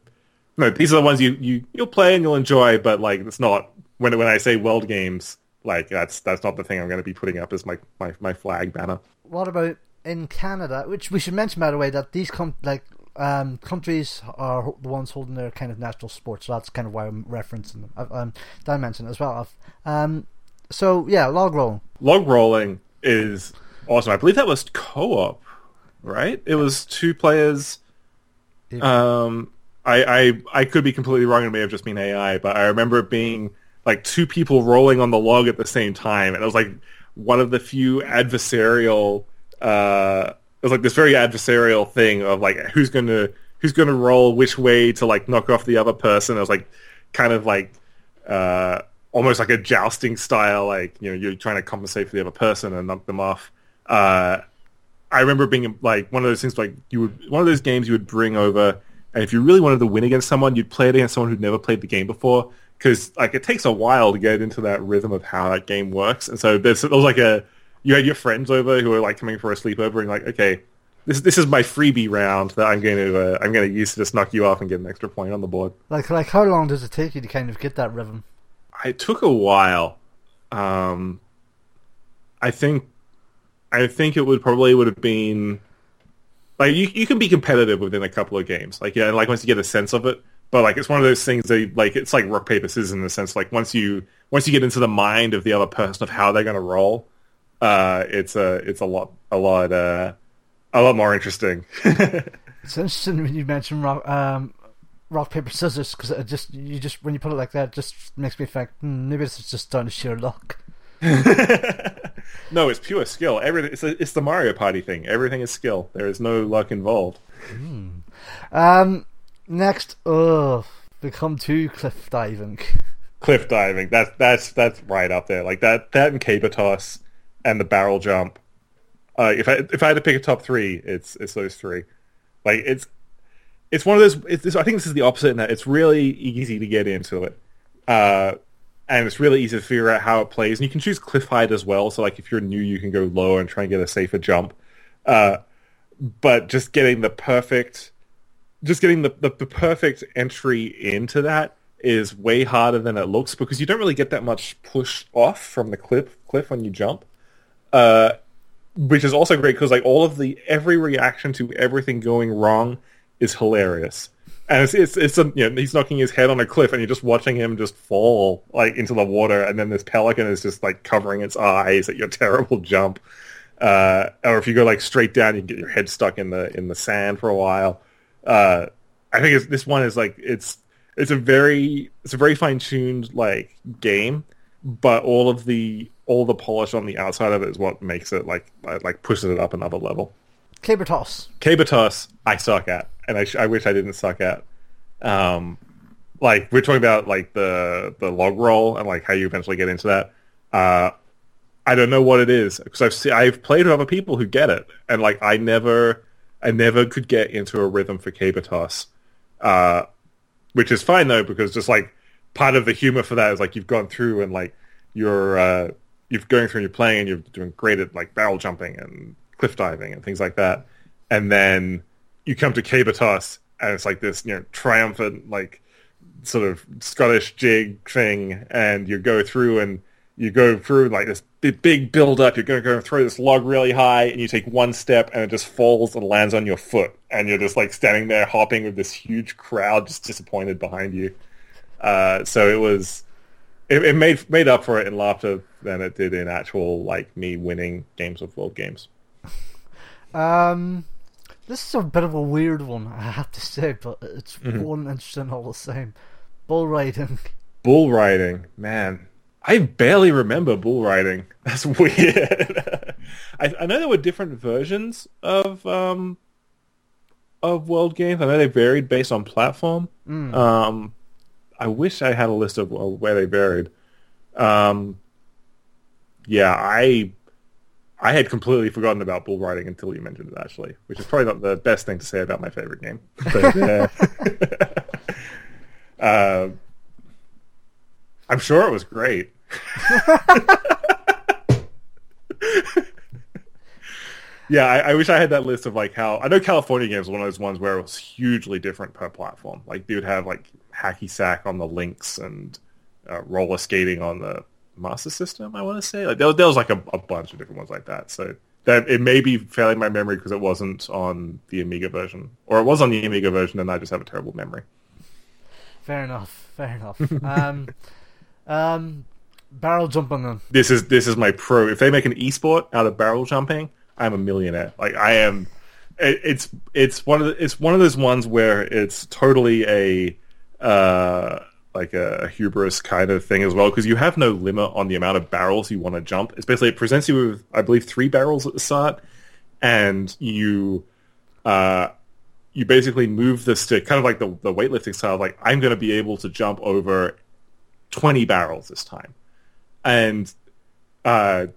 no, these are the ones you you you'll play and you'll enjoy, but like it's not when when I say world games, like that's that's not the thing I'm going to be putting up as my my my flag banner. What about in Canada, which we should mention by the way that these com- like um, countries are the ones holding their kind of national sports. So that's kind of why I'm referencing them. Um, Dan mentioned as well. Um, so yeah, log rolling. Log rolling is awesome. I believe that was co-op, right? It was two players. Um, I, I I could be completely wrong. It may have just been AI, but I remember it being like two people rolling on the log at the same time, and it was like one of the few adversarial uh, it was like this very adversarial thing of like who's gonna who's gonna roll which way to like knock off the other person. It was like kind of like uh, almost like a jousting style, like you know you're trying to compensate for the other person and knock them off. Uh, I remember being like one of those things like you would one of those games you would bring over, and if you really wanted to win against someone, you'd play it against someone who'd never played the game before because like it takes a while to get into that rhythm of how that game works, and so there's there was like a you had your friends over who were like coming for a sleepover and like, okay, this this is my freebie round that I'm going to uh, I'm going to use to just knock you off and get an extra point on the board. Like like how long does it take you to kind of get that rhythm? It took a while. Um, I think I think it would probably would have been like you you can be competitive within a couple of games. Like yeah, like once you get a sense of it. But like it's one of those things that like it's like rock paper scissors in the sense like once you once you get into the mind of the other person of how they're going to roll, uh, it's a it's a lot a lot uh, a lot more interesting. it's interesting when you mention rock, um, rock paper scissors because it just you just when you put it like that, it just makes me think hmm, maybe it's just down to sheer luck. no, it's pure skill. Everything it's, a, it's the Mario Party thing. Everything is skill. There is no luck involved. Mm. Um, next, oh, become too cliff diving. Cliff diving. That's that's that's right up there. Like that that and caber toss and the barrel jump. Uh, if I if I had to pick a top three, it's it's those three. Like it's it's one of those. It's, I think this is the opposite in that it's really easy to get into it, uh, and it's really easy to figure out how it plays. And you can choose cliff height as well. So like if you're new, you can go lower and try and get a safer jump. Uh, but just getting the perfect, just getting the, the, the perfect entry into that is way harder than it looks because you don't really get that much push off from the cliff cliff when you jump. Uh, which is also great because like all of the every reaction to everything going wrong is hilarious. And it's it's, it's a, you know, he's knocking his head on a cliff, and you're just watching him just fall like into the water, and then this pelican is just like covering its eyes at your terrible jump. Uh, or if you go like straight down, you get your head stuck in the in the sand for a while. Uh, I think this one is like it's it's a very it's a very fine tuned like game, but all of the all the polish on the outside of it is what makes it like like pushes it up another level. Caber toss. Caber toss, I suck at, and I, sh- I wish I didn't suck at. Um, like we're talking about like the the log roll and like how you eventually get into that. Uh, I don't know what it is because I've see- I've played with other people who get it, and like I never I never could get into a rhythm for caber toss, uh, which is fine though because just like part of the humor for that is like you've gone through and like you're uh, you're going through and you're playing and you're doing great at like barrel jumping and cliff diving and things like that, and then you come to caber toss and it's like this you know triumphant like sort of Scottish jig thing, and you go through and you go through like this big, big build up. You're going to go throw this log really high, and you take one step, and it just falls and lands on your foot, and you're just like standing there hopping with this huge crowd just disappointed behind you. Uh, so it was, it, it made made up for it in laughter than it did in actual like me winning games of world games. Um, this is a bit of a weird one, I have to say, but it's Mhm. one interesting all the same. Bull riding. Bull riding, man. I barely remember bull riding. That's weird. I, I know there were different versions of um, of world games. I know they varied based on platform. Mm. Um, I wish I had a list of of where they varied. Um, yeah, I I had completely forgotten about bull riding until you mentioned it, actually, which is probably not the best thing to say about my favorite game. But, uh, uh, I'm sure it was great. yeah, I, I wish I had that list of like how I know California games was one of those ones where it was hugely different per platform. Like they would have like hacky sack on the links and uh, roller skating on the Master System. I want to say like there, was- there was like a, a bunch of different ones like that. So that it may be failing my memory because it wasn't on the Amiga version, or it was on the Amiga version, and I just have a terrible memory. Fair enough. Fair enough. um, um, barrel jumping then. this is this is my pro. If they make an esport out of barrel jumping, I'm a millionaire. Like I am. It, it's it's one of the, it's one of those ones where it's totally a uh, like a, hubris kind of thing as well because you have no limit on the amount of barrels you want to jump. It's basically it presents you with I believe three barrels at the start, and you uh, you basically move the stick kind of like the the weightlifting style. Like I'm going to be able to jump over twenty barrels this time and uh,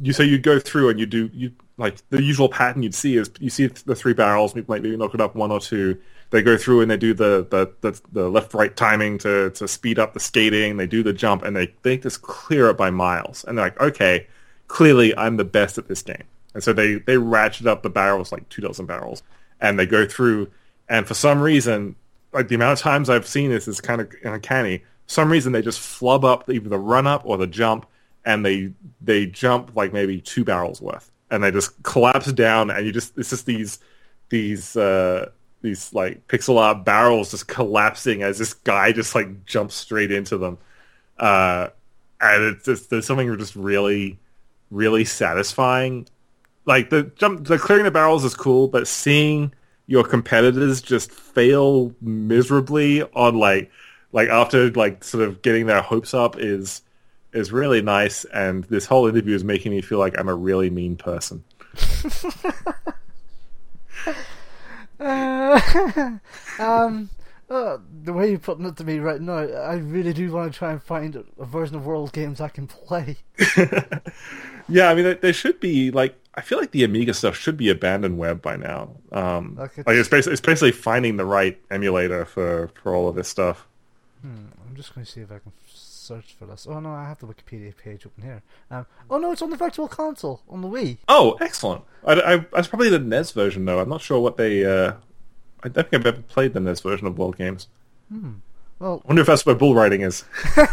you so you go through and you do you like the usual pattern you'd see is you see the three barrels maybe maybe knock it up one or two they go through and they do the the, the, the left right timing to, to speed up the skating. They do the jump and they, they just clear it by miles. And they're like okay clearly I'm the best at this game. And so they they ratchet up the barrels like two dozen barrels and they go through. And for some reason like the amount of times I've seen this is kind of uncanny. For some reason they just flub up either the run up or the jump, and they they jump like maybe two barrels worth, and they just collapse down, and you just it's just these these uh, these like pixel art barrels just collapsing as this guy just like jumps straight into them, uh, and it's just there's something just really really satisfying. Like the jump, the clearing the barrels is cool, but seeing your competitors just fail miserably on like like after like sort of getting their hopes up is is really nice and this whole interview is making me feel like I'm a really mean person. Uh, um, uh, the way you're putting it to me right now, I really do want to try and find a- a version of World Games I can play. yeah, I mean there, there should be like I feel like the Amiga stuff should be abandonware by now. Um, Okay. like it's basically it's basically finding the right emulator for for all of this stuff. Hmm, I'm just going to see if I can search for this. Oh no, I have the Wikipedia page open here. Um, oh no, it's on the Virtual Console on the Wii. Oh, excellent! I, I, that's probably the NES version though. I'm not sure what they. Uh, I don't think I've ever played the NES version of World Games. Hmm. Well, I wonder if that's where bull riding is. but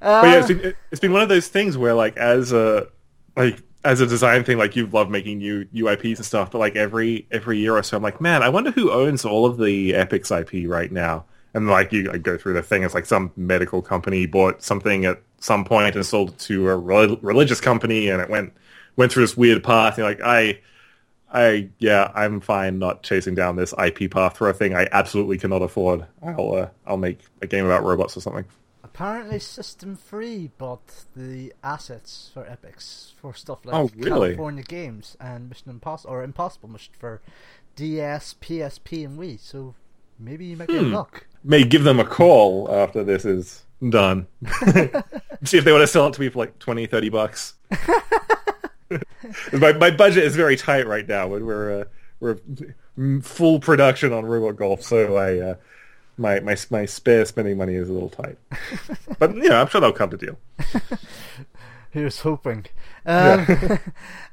yeah, it's been, uh, it's been one of those things where, like, as a like as a design thing, like you love making new UIPs and stuff, but like every every year or so, I'm like, man, I wonder who owns all of the Epyx IP right now. And like you like, go through the thing, it's like some medical company bought something at some point and sold it to a rel- religious company, and it went went through this weird path. And like, I. I yeah, I'm fine not chasing down this IP path for a thing I absolutely cannot afford. I'll uh, I'll make a game about robots or something. apparently System 3 bought the assets for Epyx for stuff like Oh, really? California Games and Mission Impossible or Impossible Mission for DS, PSP, and Wii. So maybe you might get Hmm. luck. May give them a call after this is done. See if they want to sell it to me for like 20, 30 bucks. my my budget is very tight right now. When we're uh, we're full production on Robot Golf, so I uh, my my my spare spending money is a little tight. but you know, I'm sure they'll come to deal. Here's hoping. Um, Yeah.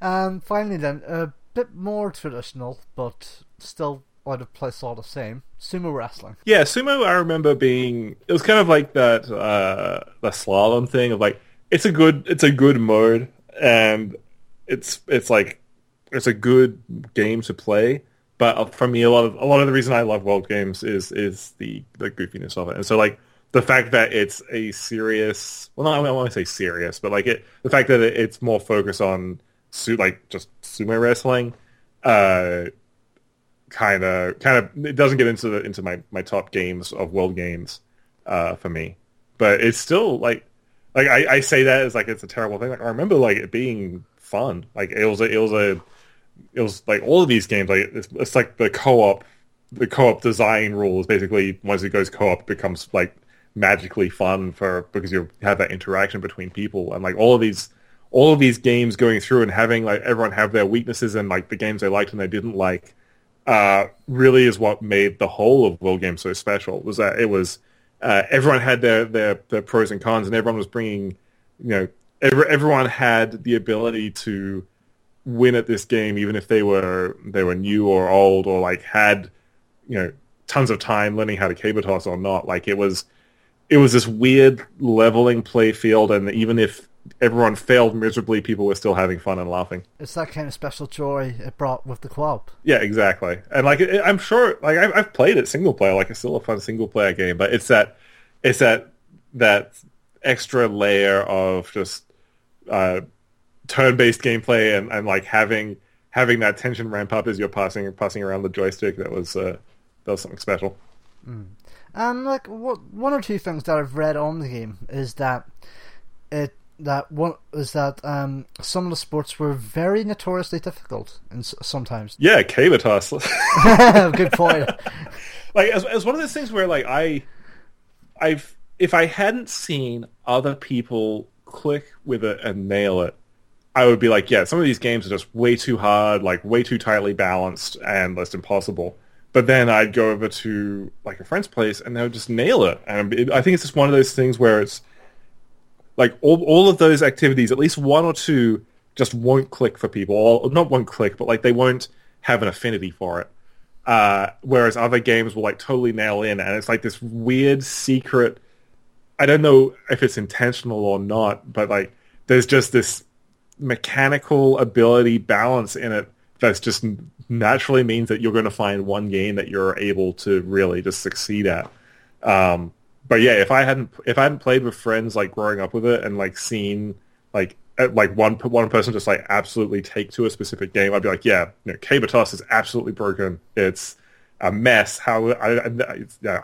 um, finally, then, a bit more traditional, but still out of place all the same. Sumo wrestling. Yeah, sumo. I remember being. It was kind of like that uh, the slalom thing of like it's a good it's a good mode and it's it's like it's a good game to play. But for me, a lot of a lot of the reason I love world games is is the the goofiness of it, and so like the fact that it's a serious well, not I want to say serious, but like it the fact that it, it's more focused on su- like just sumo wrestling. Uh, kind of kind of it doesn't get into the into my my top games of world games uh for me but it's still like like I, I say that as like it's a terrible thing like i remember like it being fun like it was a, it was a it was like all of these games like it's, it's like the co-op the co-op design rules basically once it goes co-op becomes like magically fun for because you have that interaction between people and like all of these all of these games going through and having like everyone have their weaknesses and like the games they liked and they didn't like uh, really is what made the whole of World Game so special. Was that it was uh, everyone had their, their their pros and cons, and everyone was bringing, you know, everyone had the ability to win at this game, even if they were they were new or old or like had, you know, tons of time learning how to caber toss or not. Like it was, it was this weird leveling play field, and even if everyone failed miserably, people were still having fun and laughing. It's that kind of special joy it brought with the co-op. Yeah, exactly. And like, it, I'm sure, like I've, I've played it single player, like it's still a fun single player game, but it's that, it's that, that extra layer of just, uh, turn-based gameplay and, and like having, having that tension ramp up as you're passing, passing around the joystick. That was, uh, that was something special. Mm. And like, what, one or two things that I've read on the game is that it that one is that um, some of the sports were very notoriously difficult and sometimes. Yeah, toss. Good point. like as as one of those things where like I, I've if I hadn't seen other people click with it and nail it, I would be like, yeah, some of these games are just way too hard, like way too tightly balanced, and just impossible. But then I'd go over to like a friend's place and they would just nail it. And it, I think it's just one of those things where it's like all all of those activities, at least one or two just won't click for people, or not won't click, but like they won't have an affinity for it. Uh, whereas other games will like totally nail in, and it's like this weird secret. I don't know if it's intentional or not, but like there's just this mechanical ability balance in it that's just naturally means that you're going to find one game that you're able to really just succeed at. Um, but yeah, if I hadn't if I hadn't played with friends like growing up with it and like seen like like one one person just like absolutely take to a specific game, I'd be like, yeah, you know, Caber Toss is absolutely broken. It's a mess. How I,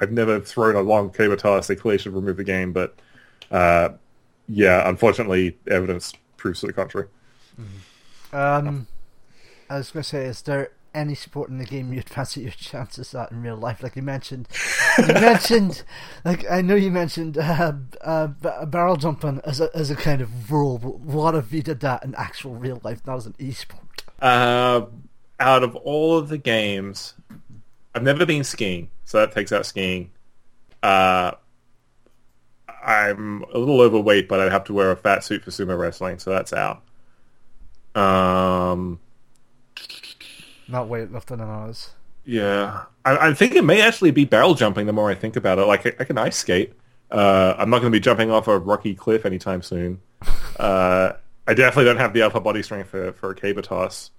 I've never thrown a long Caber Toss. They clearly should remove the game, but uh, yeah, unfortunately, evidence proves to the contrary. Mm-hmm. Um, I was going to say, is there any support in the game you'd fancy your chances at in real life. Like you mentioned, you mentioned, like I know you mentioned uh, uh, barrel jumping as a as a kind of rule, but what if you did that in actual real life, not as an esport? Uh, out of all of the games, I've never been skiing, so that takes out skiing. Uh, I'm a little overweight, but I'd have to wear a fat suit for sumo wrestling, so that's out. Um, not weightlifting and ours. Yeah, I, I, think it may actually be barrel jumping. The more I think about it, like I, I can ice skate. Uh, I'm not going to be jumping off a rocky cliff anytime soon. Uh, I definitely don't have the upper body strength for for a caber toss.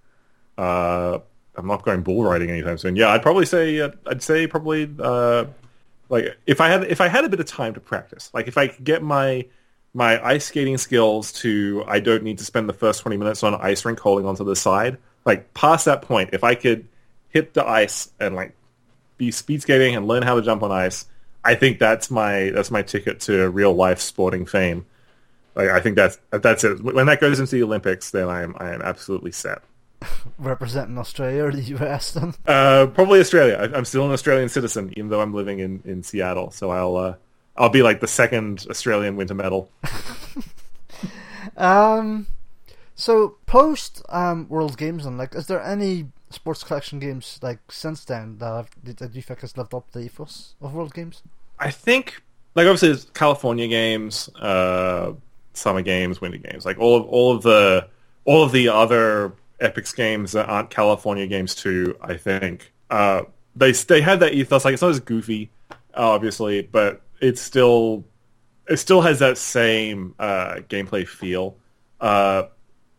Uh, I'm not going bull riding anytime soon. Yeah, I'd probably say uh, I'd say probably uh, like if I had if I had a bit of time to practice, like if I could get my my ice skating skills to I don't need to spend the first 20 minutes on ice rink holding onto the side like past that point, if I could hit the ice and like be speed skating and learn how to jump on ice, I think that's my that's my ticket to real life sporting fame. Like I think that's that's it. When that goes into the Olympics, then I am I am absolutely set. Representing Australia or the US then? Uh, probably Australia. I, am still an Australian citizen, even though I'm living in, in Seattle. So I'll uh, I'll be like the second Australian winter medal. um, so post um, World Games and like, is there any sports collection games like since then that have, that you think has lived up to the ethos of World Games? I think like obviously there's California games, uh, summer games, winter games, like all of all of the all of the other Epyx games that aren't California games too. I think uh, they they had that ethos. Like it's not as goofy, obviously, but it's still it still has that same uh, gameplay feel. Uh,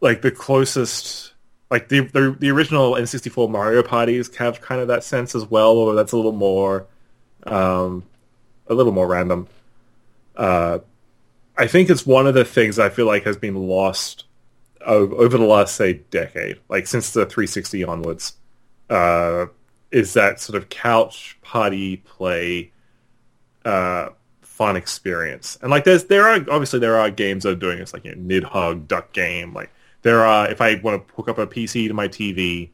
like the closest, like the, the the original N64 Mario parties have kind of that sense as well, although that's a little more, um, a little more random. Uh, I think it's one of the things I feel like has been lost over, the last say decade, like since the 360 onwards. Uh, is that sort of couch party play uh, fun experience. And like there's there are obviously there are games that are doing this like you know, Nidhogg, Duck Game. Like there are if I want to hook up a PC to my TV,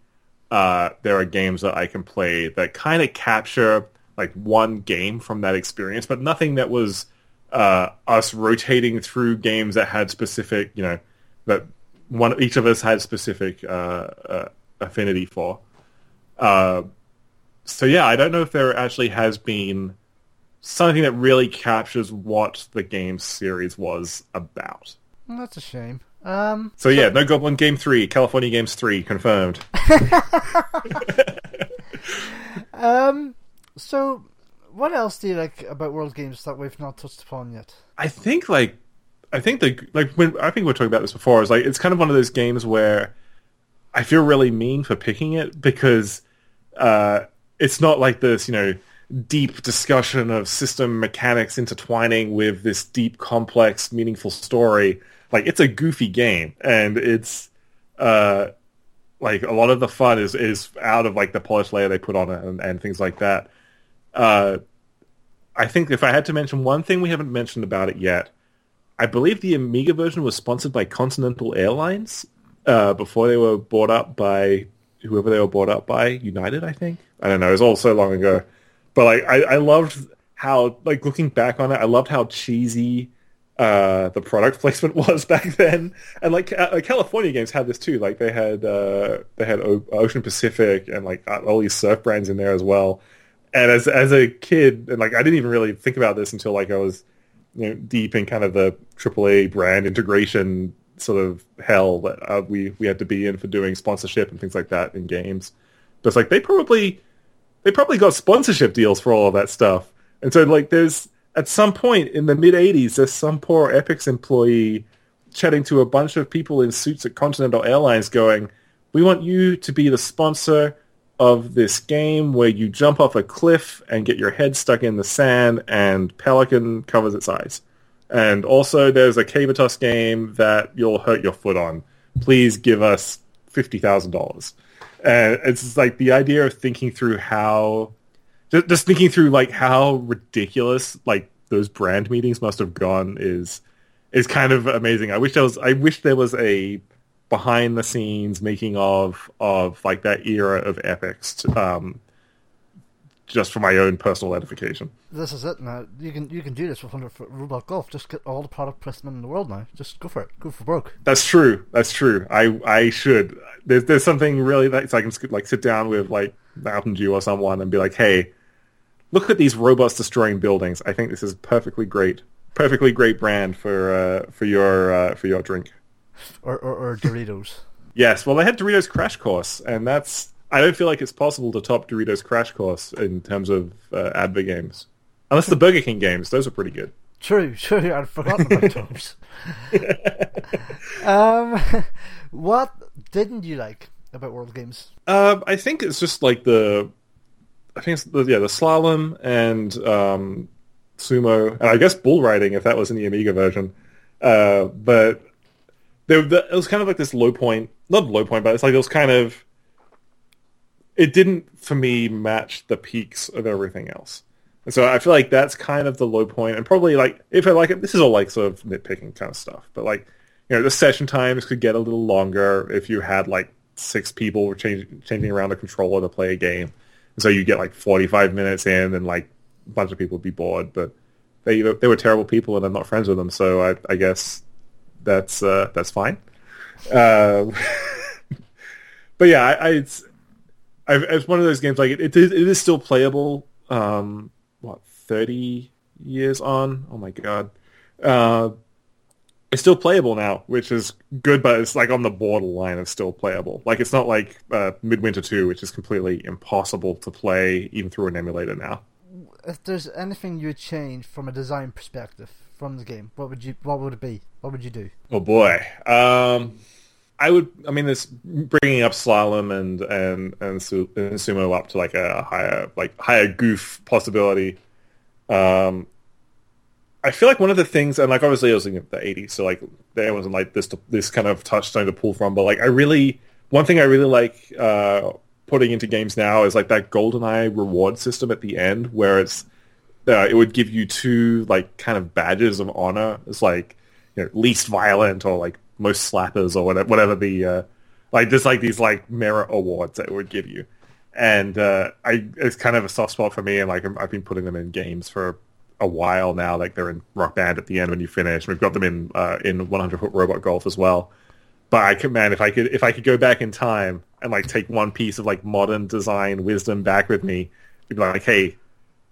uh, there are games that I can play that kind of capture like one game from that experience, but nothing that was uh, us rotating through games that had specific, you know, that one each of us had specific uh, uh affinity for. Uh, so yeah, I don't know if there actually has been something that really captures what the game series was about. Well, that's a shame. Um, so, so yeah, no Goblin Game three, California Games three confirmed. um, so what else do you like about World Games that we've not touched upon yet? I think like I think the like when I think we are talking about this before. Is like it's kind of one of those games where I feel really mean for picking it because uh, it's not like this, you know, deep discussion of system mechanics intertwining with this deep, complex, meaningful story. Like it's a goofy game, and it's uh, like a lot of the fun is is out of like the polish layer they put on it and, and things like that. Uh, I think if I had to mention one thing we haven't mentioned about it yet, I believe the Amiga version was sponsored by Continental Airlines uh, before they were bought up by whoever they were bought up by, United, I think. I don't know. It was all so long ago, but like I, I loved how like looking back on it, I loved how cheesy uh, the product placement was back then. And like, uh, California games had this too. Like they had uh, they had o- Ocean Pacific and like uh, all these surf brands in there as well. And as as a kid, and like I didn't even really think about this until like I was you know deep in kind of the AAA brand integration sort of hell that uh, we we had to be in for doing sponsorship and things like that in games. But it's like they probably they probably got sponsorship deals for all of that stuff. And so like there's at some point in the mid 80s there's some poor Epyx employee chatting to a bunch of people in suits at Continental Airlines going, "We want you to be the sponsor of this game where you jump off a cliff and get your head stuck in the sand and Pelican covers its eyes." And also, there's a caber toss game that you'll hurt your foot on. Please give us fifty thousand dollars. And it's like the idea of thinking through how, just, just thinking through like how ridiculous like those brand meetings must have gone is is kind of amazing. I wish there was I wish there was a behind the scenes making of of like that era of Epyx um, just for my own personal edification. This is it now. You can you can do this with hundred foot robot golf. Just get all the product placement in the world now. Just go for it. Go for broke. That's true. That's true. I I should. There's there's something really nice. I can like sit down with like Mountain Dew or someone and be like, hey, look at these robots destroying buildings. I think this is perfectly great. Perfectly great brand for uh, for your uh, for your drink. Or or, or Doritos. yes. Well, they had Doritos Crash Course, and that's I don't feel like it's possible to top Doritos Crash Course in terms of uh, advert games, unless the Burger King games. Those are pretty good. True, true. I'd forgotten about those. um, what didn't you like about World Games? Uh, I think it's just like the, I think it's the, yeah the slalom and um, sumo, and I guess bull riding if that was in the Amiga version. Uh, but there, it was kind of like this low point, not low point, but it's like it was kind of it didn't for me match the peaks of everything else. And so I feel like that's kind of the low point, and probably like if I like it, this is all like sort of nitpicking kind of stuff. But like you know, the session times could get a little longer if you had like six people changing changing around the controller to play a game. And so you get like forty five minutes in, and like a bunch of people would be bored. But they they were terrible people, and I'm not friends with them. So I, I guess that's uh, that's fine. Uh, but yeah, I, I it's I've, it's one of those games like it, it, is, it is still playable. Um, what thirty years on? Oh my god! Uh, it's still playable now, which is good, but it's like on the borderline of still playable. Like it's not like uh, Midwinter 2, which is completely impossible to play even through an emulator now. If there's anything you change from a design perspective from the game, what would you? What would it be? What would you do? Oh boy, um, I would. I mean, this bringing up slalom and and and, sumo up to like a higher like higher goof possibility. Um, I feel like one of the things, and like obviously I was in the '80s, so like there wasn't like this this kind of touchstone to pull from. But like I really, one thing I really like uh, putting into games now is like that GoldenEye reward system at the end, where it's uh, it would give you two like kind of badges of honor. It's like you know, least violent or like most slappers or whatever, whatever the uh, like just like these like merit awards that it would give you. And uh, I it's kind of a soft spot for me, and like I've been putting them in games for a while now. Like they're in Rock Band at the end when you finish. We've got them in uh, in 100 Foot Robot Golf as well. But I could, man, if I could, if I could go back in time and like take one piece of like modern design wisdom back with me, be like, hey,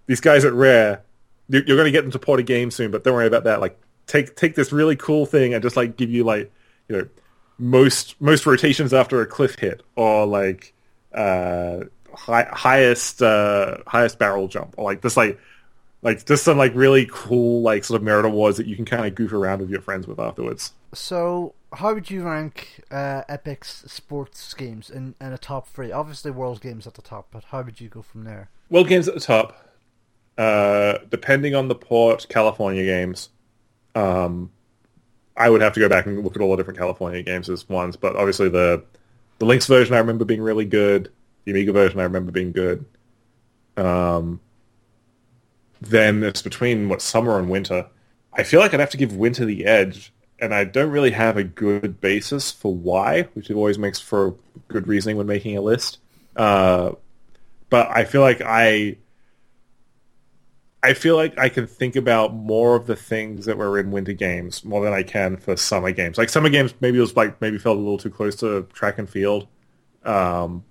these guys at Rare, you're, you're going to get them to port a game soon, but don't worry about that. Like, take take this really cool thing and just like give you like, you know, most most rotations after a cliff hit or like uh high, highest uh highest barrel jump or like just like like just some like really cool like sort of merit awards that you can kind of goof around with your friends with afterwards. So, how would you rank uh, Epyx sports games in, in a top three? Obviously, World Games at the top, but how would you go from there? World Games at the top. Uh, depending on the port, California games. Um, I would have to go back and look at all the different California games as ones, but obviously the the Lynx version I remember being really good. The Amiga version I remember being good. Um, then it's between what summer and winter. I feel like I'd have to give winter the edge, and I don't really have a good basis for why, which always makes for good reasoning when making a list. Uh, but I feel like I, I feel like I can think about more of the things that were in winter games more than I can for summer games. Like summer games, maybe it was like maybe felt a little too close to track and field. Um,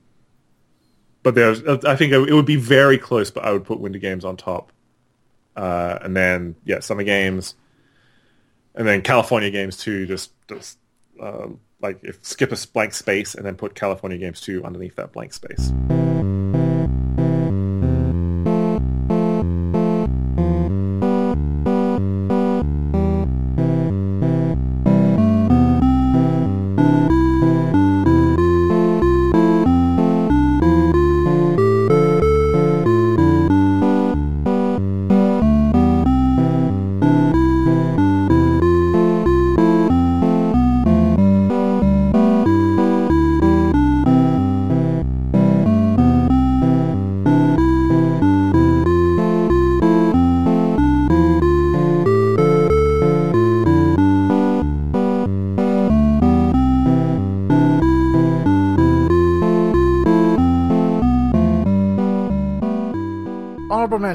but there's, I think it would be very close, but I would put winter games on top. Uh, and then yeah, summer games, and then California games too. Just just uh, like if skip a blank space and then put California games two underneath that blank space.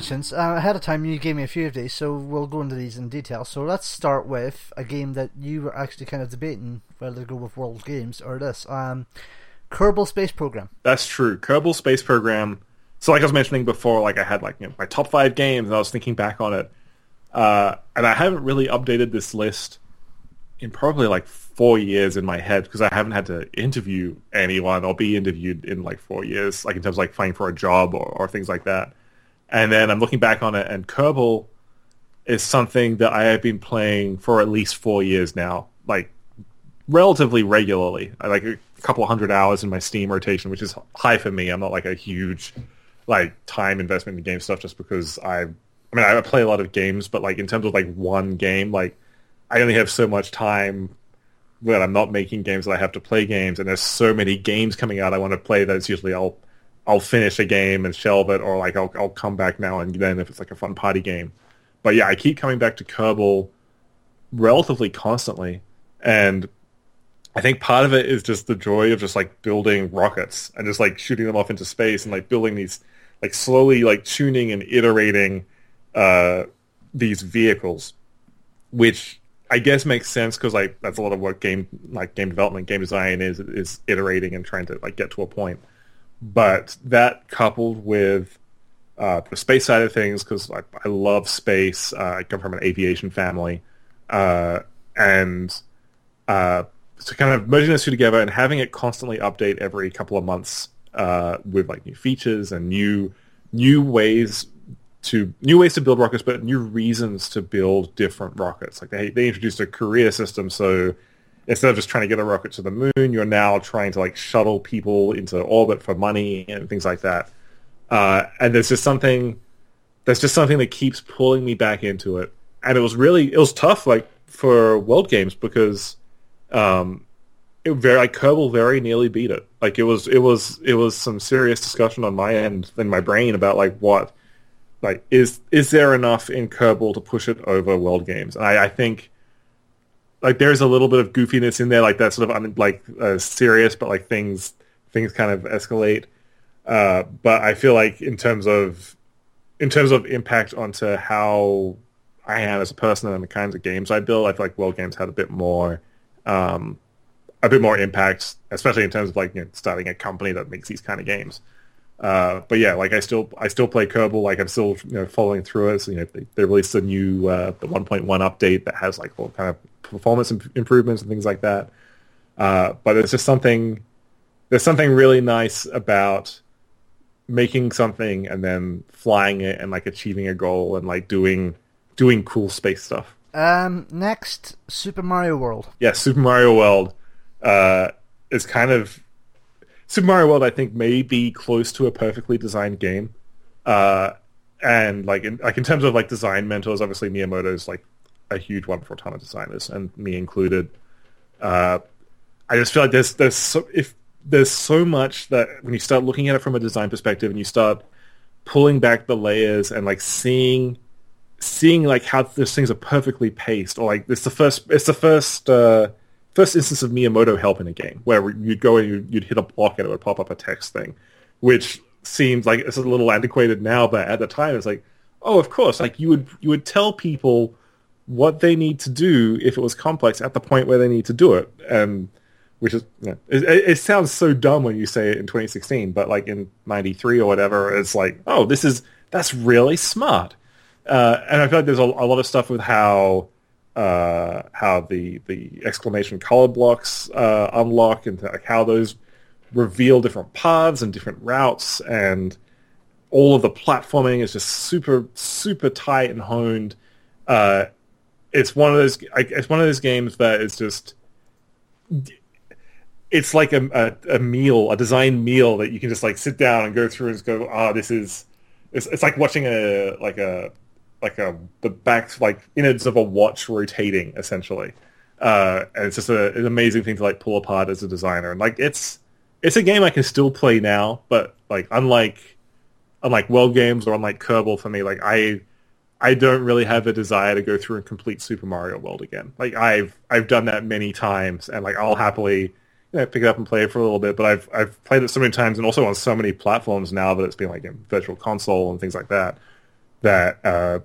Mentions. Uh, ahead of time, you gave me a few of these, so we'll go into these in detail. So let's start with a game that you were actually kind of debating whether to go with World Games or this. Um, Kerbal Space Program. That's true. Kerbal Space Program. So, like I was mentioning before, like I had like you know, my top five games, and I was thinking back on it, uh, and I haven't really updated this list in probably like four years in my head because I haven't had to interview anyone or be interviewed in like four years, like in terms of like finding for a job or, or things like that. And then I'm looking back on it, and Kerbal is something that I have been playing for at least four years now, like relatively regularly. Like a couple hundred hours in my Steam rotation, which is high for me. I'm not like a huge like time investment in game stuff just because I, I mean, I play a lot of games, but like in terms of like one game, like I only have so much time when I'm not making games that I have to play games, and there's so many games coming out I want to play that it's usually I'll I'll finish a game and shelve it, or like I'll I'll come back now and then if it's like a fun party game. But yeah, I keep coming back to Kerbal relatively constantly, and I think part of it is just the joy of just like building rockets and just like shooting them off into space and like building these like slowly like tuning and iterating uh, these vehicles, which I guess makes sense because like that's a lot of what game like game development, game design is is iterating and trying to like get to a point. But that coupled with uh, the space side of things, because I, I love space. Uh, I come from an aviation family. Uh, and uh, so kind of merging those two together and having it constantly update every couple of months uh, with like new features and new new ways to new ways to build rockets, but new reasons to build different rockets. Like they they introduced a career system, so instead of just trying to get a rocket to the moon, you're now trying to like shuttle people into orbit for money and things like that. Uh, and there's just something that's just something that keeps pulling me back into it. And it was really it was tough like for world games because um, it very like Kerbal very nearly beat it. Like it was it was it was some serious discussion on my end in my brain about like what like is is there enough in Kerbal to push it over world games? And I, I think like there's a little bit of goofiness in there, like that sort of un, like uh, serious, but like things things kind of escalate. Uh, but I feel like in terms of in terms of impact onto how I am as a person and the kinds of games I build, I feel like World Games had a bit more um, a bit more impact, especially in terms of like you know, starting a company that makes these kind of games. Uh, but yeah, like I still I still play Kerbal. Like I'm still you know following through it. So, you know they, they released a new uh, the 1.1 update that has like all kind of performance improvements and things like that. Uh, but there's just something there's something really nice about making something and then flying it and like achieving a goal and like doing doing cool space stuff. Um, next, Super Mario World. Yeah, Super Mario World uh, is kind of Super Mario World. I think may be close to a perfectly designed game, uh, and like in, like in terms of like design mentors, obviously Miyamoto is like a huge one for a ton of designers, and me included. Uh, I just feel like there's there's so, if there's so much that when you start looking at it from a design perspective and you start pulling back the layers and like seeing seeing like how those things are perfectly paced or like it's the first it's the first uh, first instance of Miyamoto help in a game where you'd go and you'd, hit a block and it would pop up a text thing which seems like it's a little antiquated now but at the time it's like oh of course like you would you would tell people what they need to do if it was complex at the point where they need to do it. And which is it, it, sounds so dumb when you say it in 2016 but like in 93 or whatever it's like oh this is that's really smart. Uh, and I feel like there's a, a, lot of stuff with how uh, how the the exclamation color blocks uh, unlock and like how those reveal different paths and different routes and all of the platforming is just super super tight and honed. Uh, it's one of those it's one of those games that is just it's like a, a, a meal, a design meal that you can just like sit down and go through and just go, ah, oh, this is it's, it's like watching a like a like a the back like innards of a watch rotating essentially. Uh, and it's just a, an amazing thing to like pull apart as a designer. And like it's it's a game I can still play now, but like unlike unlike World Games or unlike Kerbal for me, like I I don't really have a desire to go through and complete Super Mario World again. Like I've I've done that many times, and like I'll happily you know, pick it up and play it for a little bit. But I've I've played it so many times, and also on so many platforms now that it's been like in Virtual Console and things like that. That uh,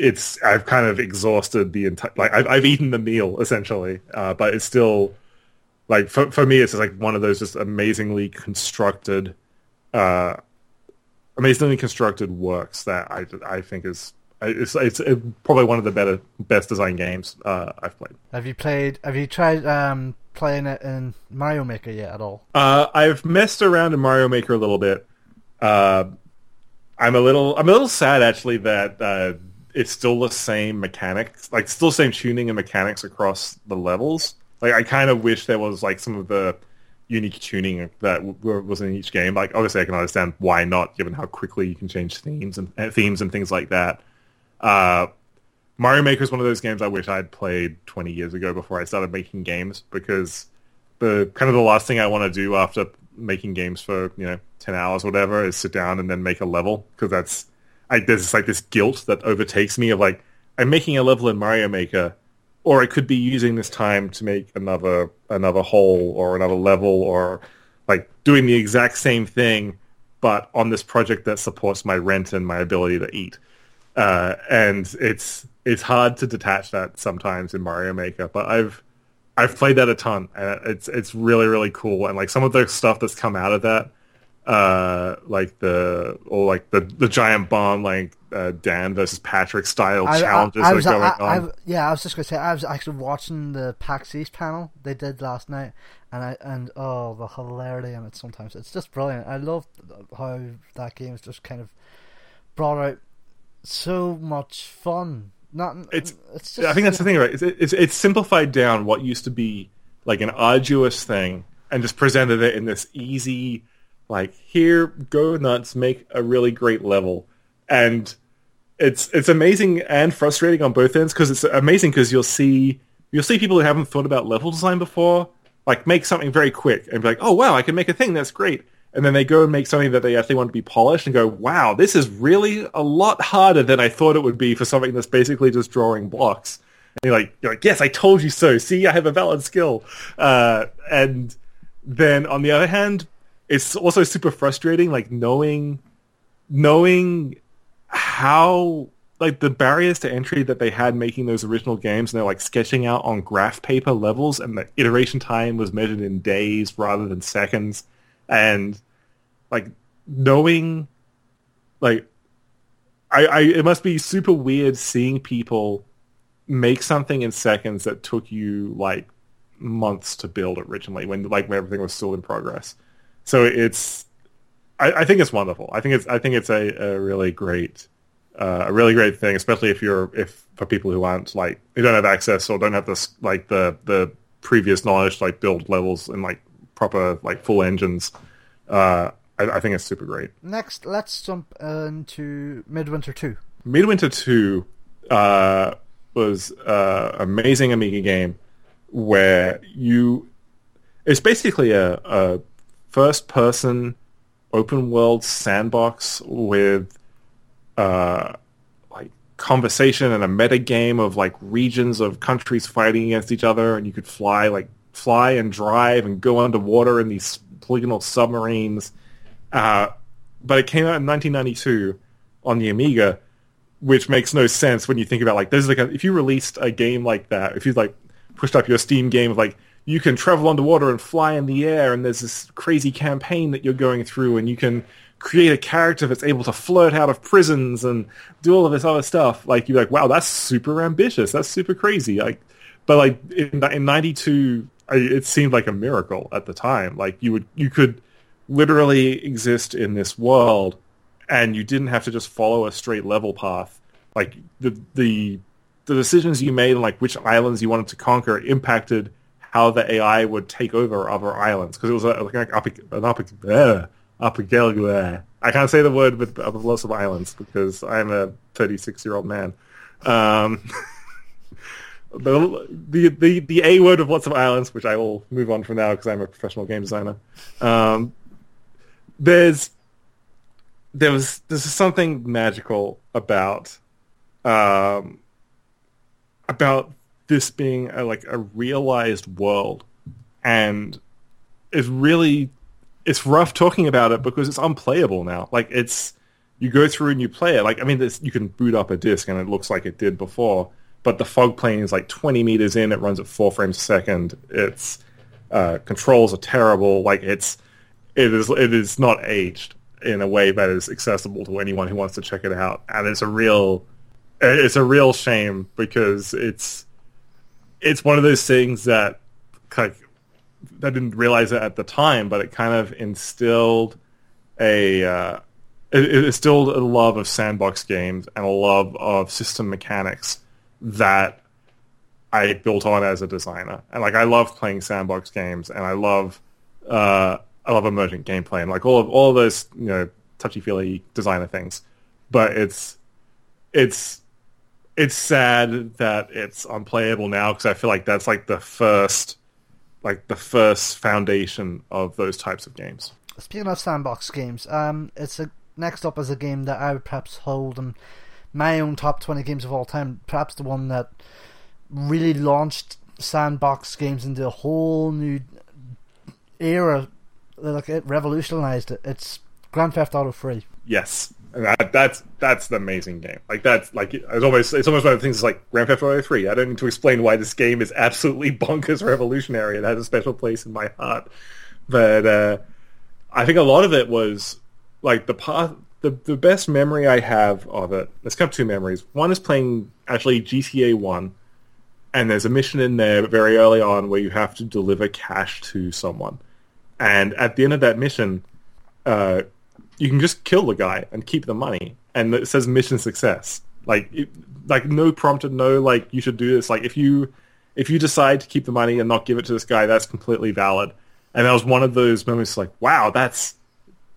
it's I've kind of exhausted the entire like I've, I've eaten the meal essentially, uh, but it's still like for for me it's just like one of those just amazingly constructed, uh, amazingly constructed works that I I think is it's it's probably one of the better best design games uh, I've played. Have you played? Have you tried um, playing it in Mario Maker yet at all? Uh, I've messed around in Mario Maker a little bit. Uh, I'm a little I'm a little sad actually that uh, it's still the same mechanics, like still same tuning and mechanics across the levels. Like I kind of wish there was like some of the unique tuning that w- was in each game. Like obviously I can understand why not, given how quickly you can change themes and themes and things like that. Uh, Mario Maker is one of those games I wish I'd played 20 years ago before I started making games because the kind of the last thing I want to do after making games for you know 10 hours or whatever is sit down and then make a level because that's I, there's like this guilt that overtakes me of like I'm making a level in Mario Maker, or I could be using this time to make another another hole or another level or like doing the exact same thing, but on this project that supports my rent and my ability to eat. Uh, and it's it's hard to detach that sometimes in Mario Maker, but I've I've played that a ton. And it's it's really really cool, and like some of the stuff that's come out of that uh, like the or like the the giant bomb like uh, Dan versus Patrick style I- I- challenges I that was- are going I- on. I- yeah, I was just gonna say I was actually watching the PAX East panel they did last night, and I and oh the hilarity in it sometimes it's just brilliant. I love how that game's just kind of brought out so much fun. Not It's- it's just I think that's the thing, right? It's, it's it's simplified down what used to be like an arduous thing and just presented it in this easy, like here, go nuts, make a really great level, and it's it's amazing and frustrating on both ends because it's amazing because you'll see you'll see people who haven't thought about level design before, like make something very quick and be like, oh wow, I can make a thing that's great. And then they go and make something that they actually want to be polished and go, wow, this is really a lot harder than I thought it would be for something that's basically just drawing blocks. And you're like, you're like, yes, I told you so. See, I have a valid skill. Uh, and then on the other hand, it's also super frustrating, like knowing, knowing how like the barriers to entry that they had making those original games and they're like sketching out on graph paper levels and the iteration time was measured in days rather than seconds. And like knowing like I, I it must be super weird seeing people make something in seconds that took you like months to build originally when like when everything was still in progress so it's I, I think it's wonderful I think it's I think it's a, a really great uh, a really great thing, especially if you're if for people who aren't like who don't have access or don't have this like the the previous knowledge to, like build levels and like proper like full engines. Uh, I, I think it's super great. Next, let's jump into Midwinter Two. Midwinter Two uh, was uh, amazing Amiga game where you it's basically a, a first person open world sandbox with uh, like conversation and a meta game of like regions of countries fighting against each other, and you could fly like fly and drive and go underwater in these polygonal submarines. Uh, but it came out in 1992 on the Amiga, which makes no sense when you think about like there's like a, if you released a game like that, if you like pushed up your Steam game of like you can travel underwater and fly in the air, and there's this crazy campaign that you're going through, and you can create a character that's able to flirt out of prisons and do all of this other stuff. Like you're like, wow, that's super ambitious. That's super crazy. Like, but like in in '92, it seemed like a miracle at the time. Like you would you could literally exist in this world, and you didn't have to just follow a straight level path. Like the the the decisions you made and like which islands you wanted to conquer impacted how the AI would take over other islands because it was like an up an up uh, Apigalgua. I can't say the word with, with lots of islands because I'm a 36 year old man. Um, the, the the the A word of lots of islands, which I will move on from now because I'm a professional game designer. Um, there's there was there's something magical about um, about this being a, like a realized world, and it's really it's rough talking about it because it's unplayable now. Like it's you go through and you play it. Like I mean, this, you can boot up a disc and it looks like it did before, but the fog plane is like 20 meters in. It runs at four frames a second. Its uh, controls are terrible. Like it's it is it is not aged in a way that is accessible to anyone who wants to check it out. And it's a real it's a real shame because it's it's one of those things that like I didn't realize it at the time, but it kind of instilled a uh, it, it instilled a love of sandbox games and a love of system mechanics that I built on as a designer. And like I love playing sandbox games, and I love uh, I love emergent gameplay and like all of all of those you know touchy feely designer things. But it's it's it's sad that it's unplayable now because I feel like that's like the first like the first foundation of those types of games. Speaking of sandbox games, um, it's a next up is a game that I would perhaps hold in my own top twenty games of all time. Perhaps the one that really launched sandbox games into a whole new era. Like it revolutionized it. It's Grand Theft Auto Three. Yes, and that, that's that's the amazing game. Like that's like it's almost it's almost one of the things. It's like Grand Theft Auto Three. I don't need to explain why this game is absolutely bonkers revolutionary. It has a special place in my heart. But uh, I think a lot of it was like the path. The, the best memory I have of it, there's kind of two memories. One is playing actually GTA 1, and there's a mission in there very early on where you have to deliver cash to someone. And at the end of that mission, uh, you can just kill the guy and keep the money, and it says mission success. Like, it, like no prompted, no like you should do this. Like if you if you decide to keep the money and not give it to this guy, that's completely valid. And that was one of those moments like, wow, that's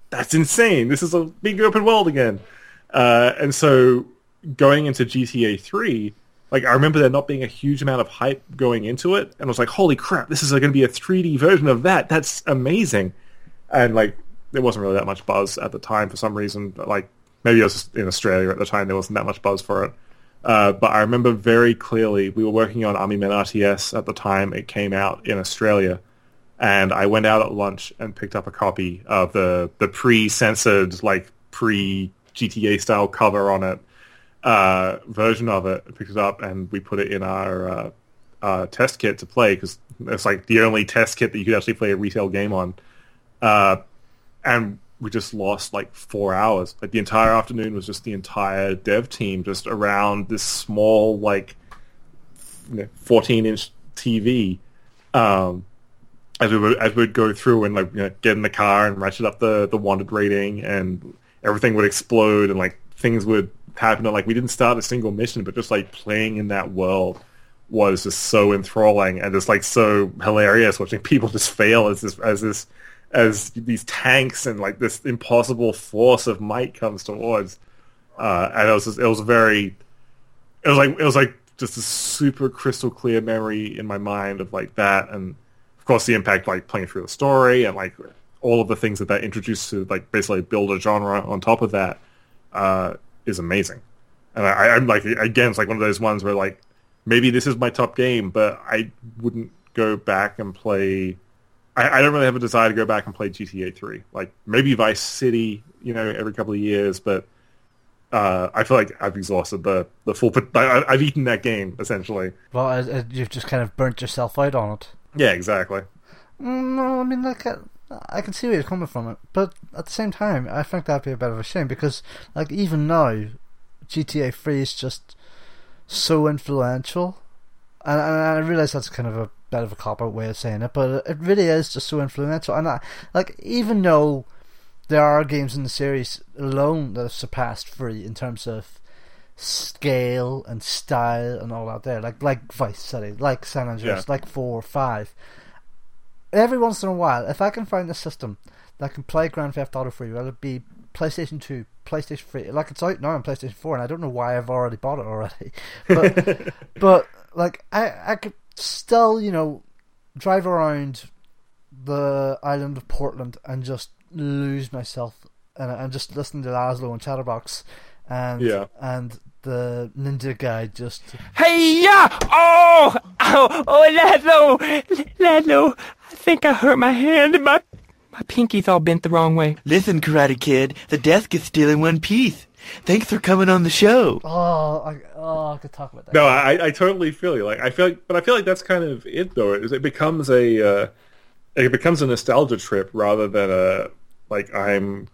that's insane. This is a big open world again. Uh, and so going into GTA 3, like I remember there not being a huge amount of hype going into it, and I was like, holy crap, this is going to be a 3D version of that. That's amazing. And like there wasn't really that much buzz at the time for some reason. But, like maybe it was in Australia at the time there wasn't that much buzz for it. Uh, but I remember very clearly we were working on Army Men RTS at the time it came out in Australia, and I went out at lunch and picked up a copy of the the pre-censored like pre GTA style cover on it uh, version of it. I Picked it up and we put it in our uh, uh, test kit to play because it's like the only test kit that you could actually play a retail game on. And we just lost like four hours. Like the entire afternoon was just the entire dev team just around this small like fourteen inch TV. Um, as we would as we'd go through and like you know, get in the car and ratchet up the the wanted rating and everything would explode and like things would happen. And, like we didn't start a single mission, but just like playing in that world was just so enthralling and just like so hilarious watching people just fail as this as this as these tanks and like this impossible force of might comes towards. Uh, and it was just, it was very, it was like it was like just a super crystal clear memory in my mind of like that, and of course the impact like playing through the story and like all of the things that that introduced to like basically build a genre on top of that uh, is amazing. And I, I'm like again, it's like one of those ones where like maybe this is my top game, but I wouldn't go back and play I, I, don't really have a desire to go back and play GTA 3. Like maybe Vice City, you know, every couple of years, but uh, I feel like I've exhausted the the full. I, have eaten that game essentially. Well, uh, you've just kind of burnt yourself out on it. Yeah, exactly. Mm, no, I mean, like, I can see where you're coming from it, but at the same time, I think that'd be a bit of a shame because, like, even now, GTA 3 is just so influential, and, and I realize that's kind of a bit of a cop out way of saying it, but it really is just so influential. And I, like, even though there are games in the series alone that have surpassed three in terms of scale and style and all that there, like like Vice City, like San Andreas, yeah. like four or five. Every once in a while, if I can find a system that can play Grand Theft Auto 3, whether it be PlayStation 2, PlayStation 3, like it's out now on PlayStation 4, and I don't know why I've already bought it already, but but like I I could still, you know, drive around the island of Portland and just lose myself and, and just listen to Laszlo and Chatterbox and yeah. and the ninja guy just Hey yeah! Oh oh oh Laszlo Laszlo I think I hurt my hand and my my pinky's all bent the wrong way. Listen, Karate Kid, the desk is still in one piece. Thanks for coming on the show. Oh, I, oh, I could talk about that. No, I, I totally feel you. Like I feel, like, but I feel like that's kind of it, though. Is it becomes a, uh, it becomes a nostalgia trip rather than a like I'm,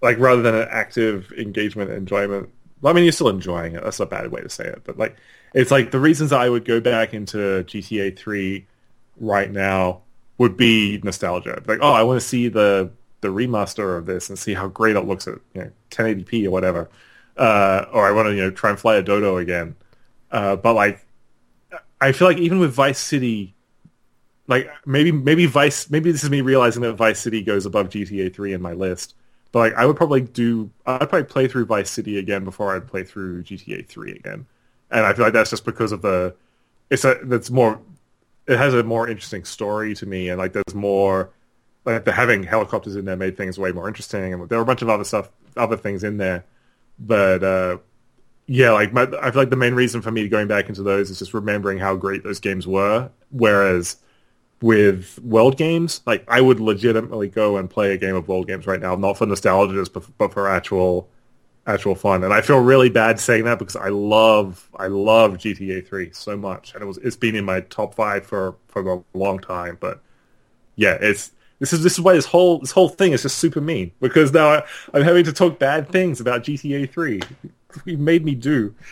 like rather than an active engagement enjoyment. Well, I mean, you're still enjoying it. That's a bad way to say it, but like it's like the reasons I would go back into GTA 3 right now would be nostalgia. Like, oh, I want to see the the remaster of this and see how great it looks at you know 1080p or whatever. Uh, or I want to you know try and fly a dodo again. Uh, but like, I feel like even with Vice City, like maybe maybe Vice maybe this is me realizing that Vice City goes above GTA 3 in my list. But like, I would probably do I'd probably play through Vice City again before I'd play through GTA 3 again. And I feel like that's just because of the it's a that's more it has a more interesting story to me and like there's more like the having helicopters in there made things way more interesting, and there were a bunch of other stuff, other things in there. But uh, yeah, like my, I feel like the main reason for me going back into those is just remembering how great those games were. Whereas with world games, like I would legitimately go and play a game of world games right now, not for nostalgia, but for actual actual fun. And I feel really bad saying that because I love I love GTA 3 so much, and it was it's been in my top five for for a long time. But yeah, it's This is this is why this whole this whole thing is just super mean because now I, I'm having to talk bad things about GTA 3. You made me do.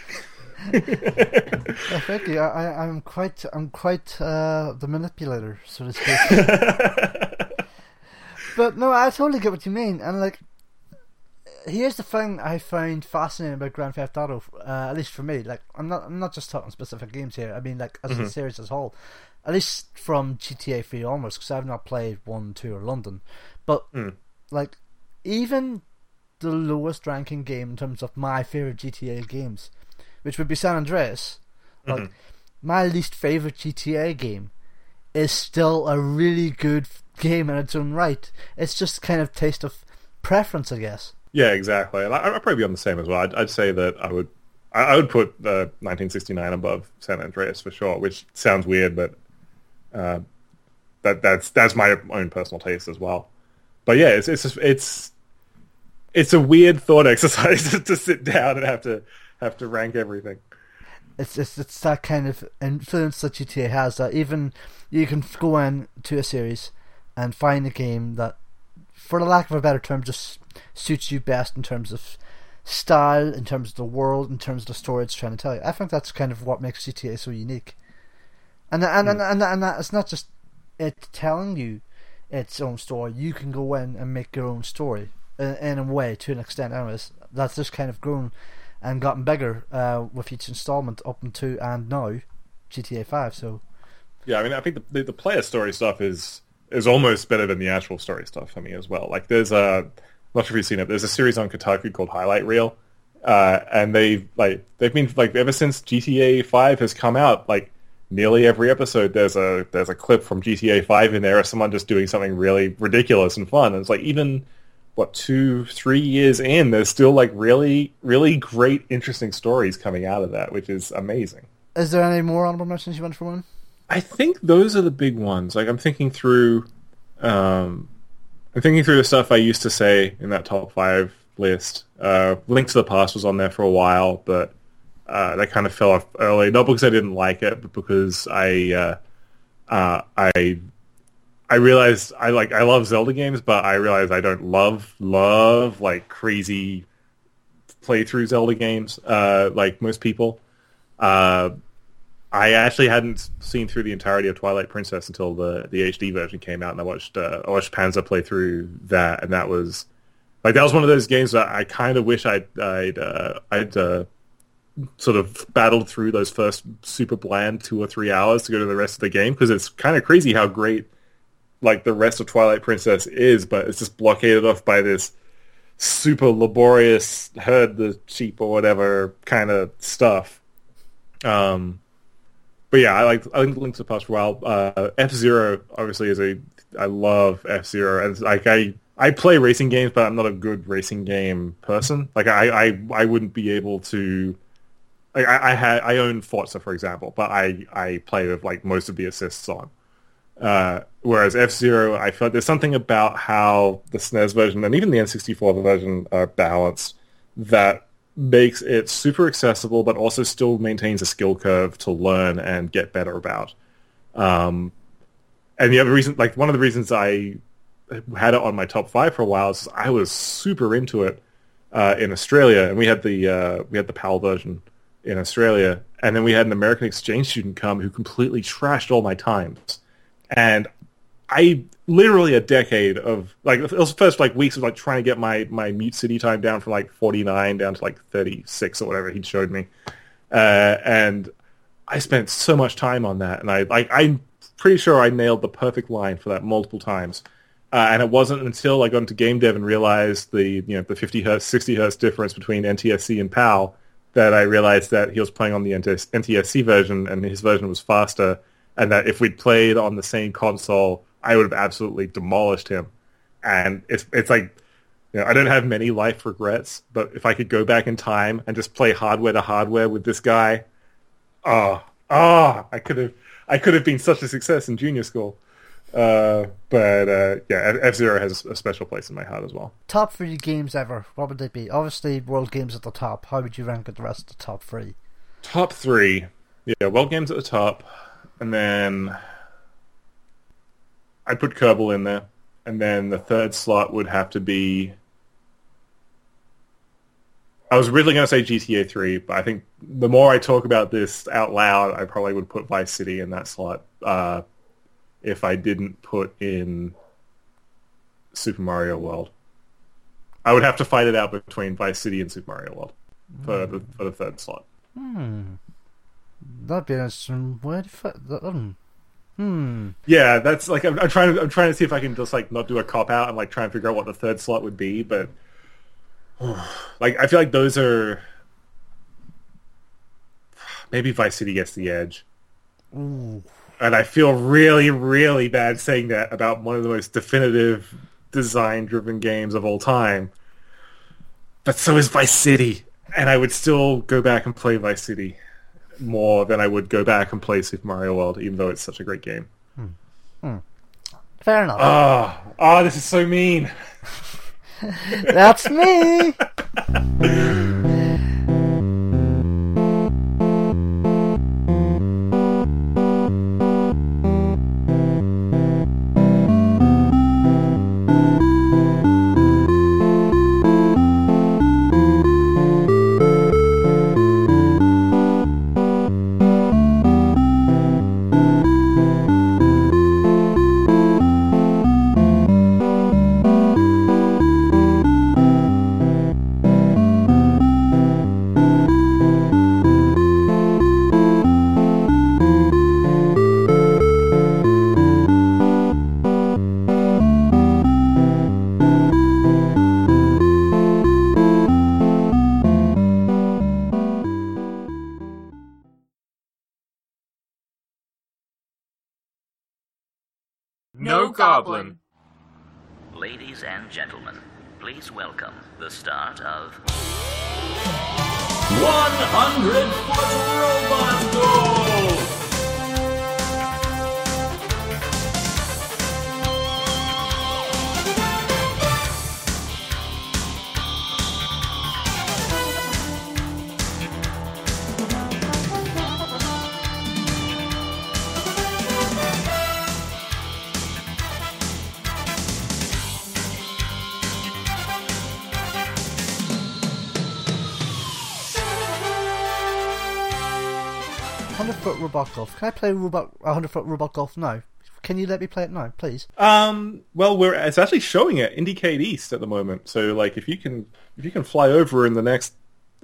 Yeah, thank you. I, I, I'm quite, I'm quite uh, the manipulator, so to speak. but no, I totally get what you mean. And like, here's the thing I find fascinating about Grand Theft Auto, uh, at least for me. Like, I'm not, I'm not just talking specific games here. I mean, like as a mm-hmm. series as a whole. At least from GTA 3 onwards, because I've not played one, two, or London. But mm. like, even the lowest ranking game in terms of my favorite GTA games, which would be San Andreas. Like mm-hmm. my least favorite GTA game is still a really good game in its own right. It's just kind of taste of preference, I guess. Yeah, exactly. And I, I'd probably be on the same as well. I'd, I'd say that I would I, I would put uh, 1969 above San Andreas for sure, which sounds weird, but uh, that that's that's my own personal taste as well. But yeah, it's it's it's it's a weird thought exercise to sit down and have to have to rank everything. It's it's it's that kind of influence that GTA has. That even you can go in to a series and find a game that, for the lack of a better term, just suits you best in terms of style, in terms of the world, in terms of the story it's trying to tell you. I think that's kind of what makes GTA so unique. And and and and, and that it's not just it telling you its own story. You can go in and make your own story in, in a way, to an extent. Anyways, that's just kind of grown and gotten bigger uh, with each installment up into and now GTA Five. So Yeah, I mean, I think the, the, the player story stuff is is almost better than the actual story stuff for me as well. Like, there's a, not sure if you've seen it. There's a series on Kotaku called Highlight Reel, uh, and they like they've been like ever since GTA Five has come out, like nearly every episode there's a there's a clip from GTA Five in there of someone just doing something really ridiculous and fun. And it's like even what two three years in, there's still like really really great interesting stories coming out of that, which is amazing. is there any more honorable mentions you want for one? I think those are the big ones. Like I'm thinking through, um, I'm thinking through the stuff I used to say in that top five list. Uh, Link to the Past was on there for a while, but uh, that kind of fell off early. Not because I didn't like it, but because I, uh, uh, I, I realized I like I love Zelda games, but I realized I don't love love like crazy playthrough Zelda games uh, like most people. I actually hadn't seen through the entirety of Twilight Princess until the the HD version came out, and I watched uh, I watched Panzer play through that, and that was like that was one of those games that I kind of wish I'd I'd uh, I'd uh, sort of battled through those first super bland two or three hours to go to the rest of the game because it's kind of crazy how great like the rest of Twilight Princess is, but it's just blockaded off by this super laborious herd the sheep or whatever kind of stuff. Um, but yeah, I like I think Link to the Past for a while. Uh, F Zero obviously is a I love F Zero, and like I I play racing games, but I'm not a good racing game person. Like I I, I wouldn't be able to. Like I, I had I own Forza for example, but I I play with like most of the assists on. Uh, whereas F Zero, I felt there's something about how the SNES version and even the N64 version are balanced that makes it super accessible, but also still maintains a skill curve to learn and get better about. Um, and the other reason, like one of the reasons I had it on my top five for a while is I was super into it uh, in Australia, and we had the uh, we had the PAL version in Australia, and then we had an American exchange student come who completely trashed all my times, and I literally a decade of like it was first like weeks of like trying to get my my mute city time down from like 49 down to like 36 or whatever he showed me. Uh, and I spent so much time on that and I like I'm pretty sure I nailed the perfect line for that multiple times. Uh, and it wasn't until I got into game dev and realized the you know the 50 hertz 60 hertz difference between NTSC and PAL that I realized that he was playing on the NTSC version and his version was faster and that if we'd played on the same console I would have absolutely demolished him. And it's it's like you know, I don't have many life regrets, but if I could go back in time and just play hardware to hardware with this guy, oh, oh, I could have I could have been such a success in junior school. Uh, but uh, yeah, F Zero has a special place in my heart as well. Top three games ever. What would they be? Obviously, World Games at the top. How would you rank the rest of the top three? Top three, yeah, World Games at the top, and then I'd put Kerbal in there, and then the third slot would have to be. I was originally going to say GTA 3, but I think the more I talk about this out loud, I probably would put Vice City in that slot uh, if I didn't put in Super Mario World. I would have to fight it out between Vice City and Super Mario World for the for the third slot. That'd be way to fit that. Um, hmm. Yeah, that's like I'm, I'm trying to I'm trying to see if I can just like not do a cop out and like try and figure out what the third slot would be, but like I feel like those are maybe Vice City gets the edge. And I feel really, really bad saying that about one of the most definitive design-driven games of all time. But so is Vice City, and I would still go back and play Vice City more than I would go back and play Super Mario World, even though it's such a great game. Hmm. Hmm. Fair enough. Oh, oh, this is so mean. That's me. Can I play robot? hundred foot robot golf now. Can you let me play it now, please? Um, well, we're it's actually showing at IndieCade East at the moment. So, like, if you can if you can fly over in the next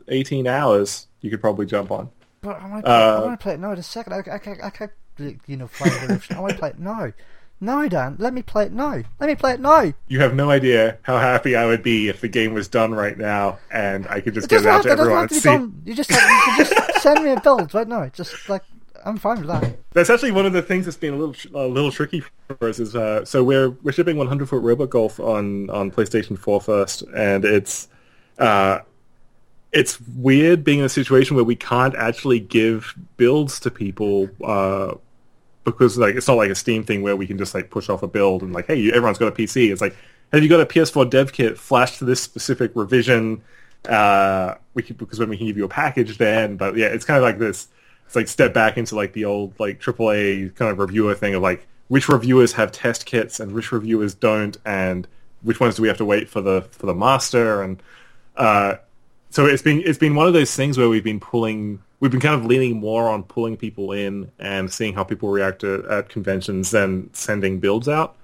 eighteen hours, you could probably jump on. But I want to play, I Uh, want to play it No, Just a second. I, I, can't- I can't, you know, fly over. I want to play it No. No, Dan, let me play it No. Let me play it now. You have no idea how happy I would be if the game was done right now and I could just It get it out have, to it doesn't everyone have to be see. done. You just, you can just send me a build right now. Just like I'm fine with that. That's actually one of the things that's been a little a little tricky for us. Is uh, so we're we're shipping 100 foot robot golf on on PlayStation 4 first, and it's uh, it's weird being in a situation where we can't actually give builds to people uh, because like it's not like a Steam thing where we can just like push off a build and like hey everyone's got a PC. It's like have you got a PS4 dev kit flashed to this specific revision? Uh, we because when we can give you a package then, but yeah, it's kind of like this. It's like step back into like the old like AAA kind of reviewer thing of like which reviewers have test kits and which reviewers don't, and which ones do we have to wait for the for the master and uh, so it's been it's been one of those things where we've been pulling we've been kind of leaning more on pulling people in and seeing how people react to, at conventions than sending builds out,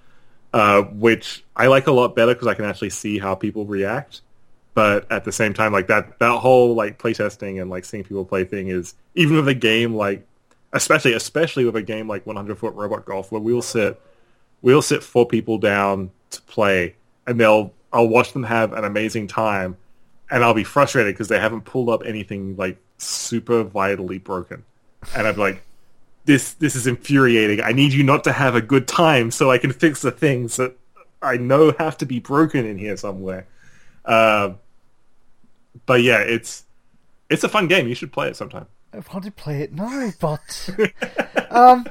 uh, which I like a lot better because I can actually see how people react. But at the same time, like that that whole like playtesting and like seeing people play thing is even with a game like especially especially with a game like 100 foot robot golf where we'll sit we'll sit four people down to play and they'll I'll watch them have an amazing time and I'll be frustrated because they haven't pulled up anything like super vitally broken. And I'm like, this this is infuriating. I need you not to have a good time so I can fix the things that I know have to be broken in here somewhere. Uh, but yeah, it's it's a fun game. You should play it sometime. I want to play it now, but um,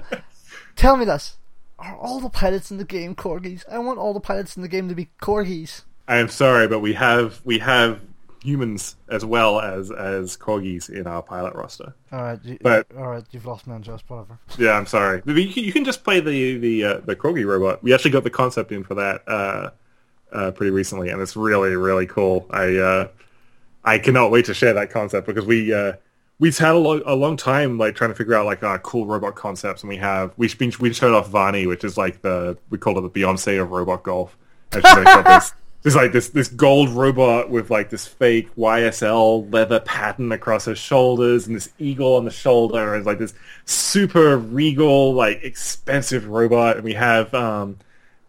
tell me this: Are all the pilots in the game corgis? I want all the pilots in the game to be corgis. I am sorry, but we have we have humans as well as as corgis in our pilot roster. All right, you, But- all right, you've lost me on just whatever. Yeah, I'm sorry. But You can, you can just play the the uh, the corgi robot. We actually got the concept in for that uh, uh, pretty recently, and it's really really cool. I uh, I cannot wait to share that concept because we uh, we've had a, lo- a long time like trying to figure out like uh, cool robot concepts, and we have we been we showed off Vani, which is like the we call it the Beyonce of robot golf. And she's like this, there's like this this gold robot with like this fake YSL leather pattern across her shoulders, and this eagle on the shoulder, and like this super regal like expensive robot. And we have um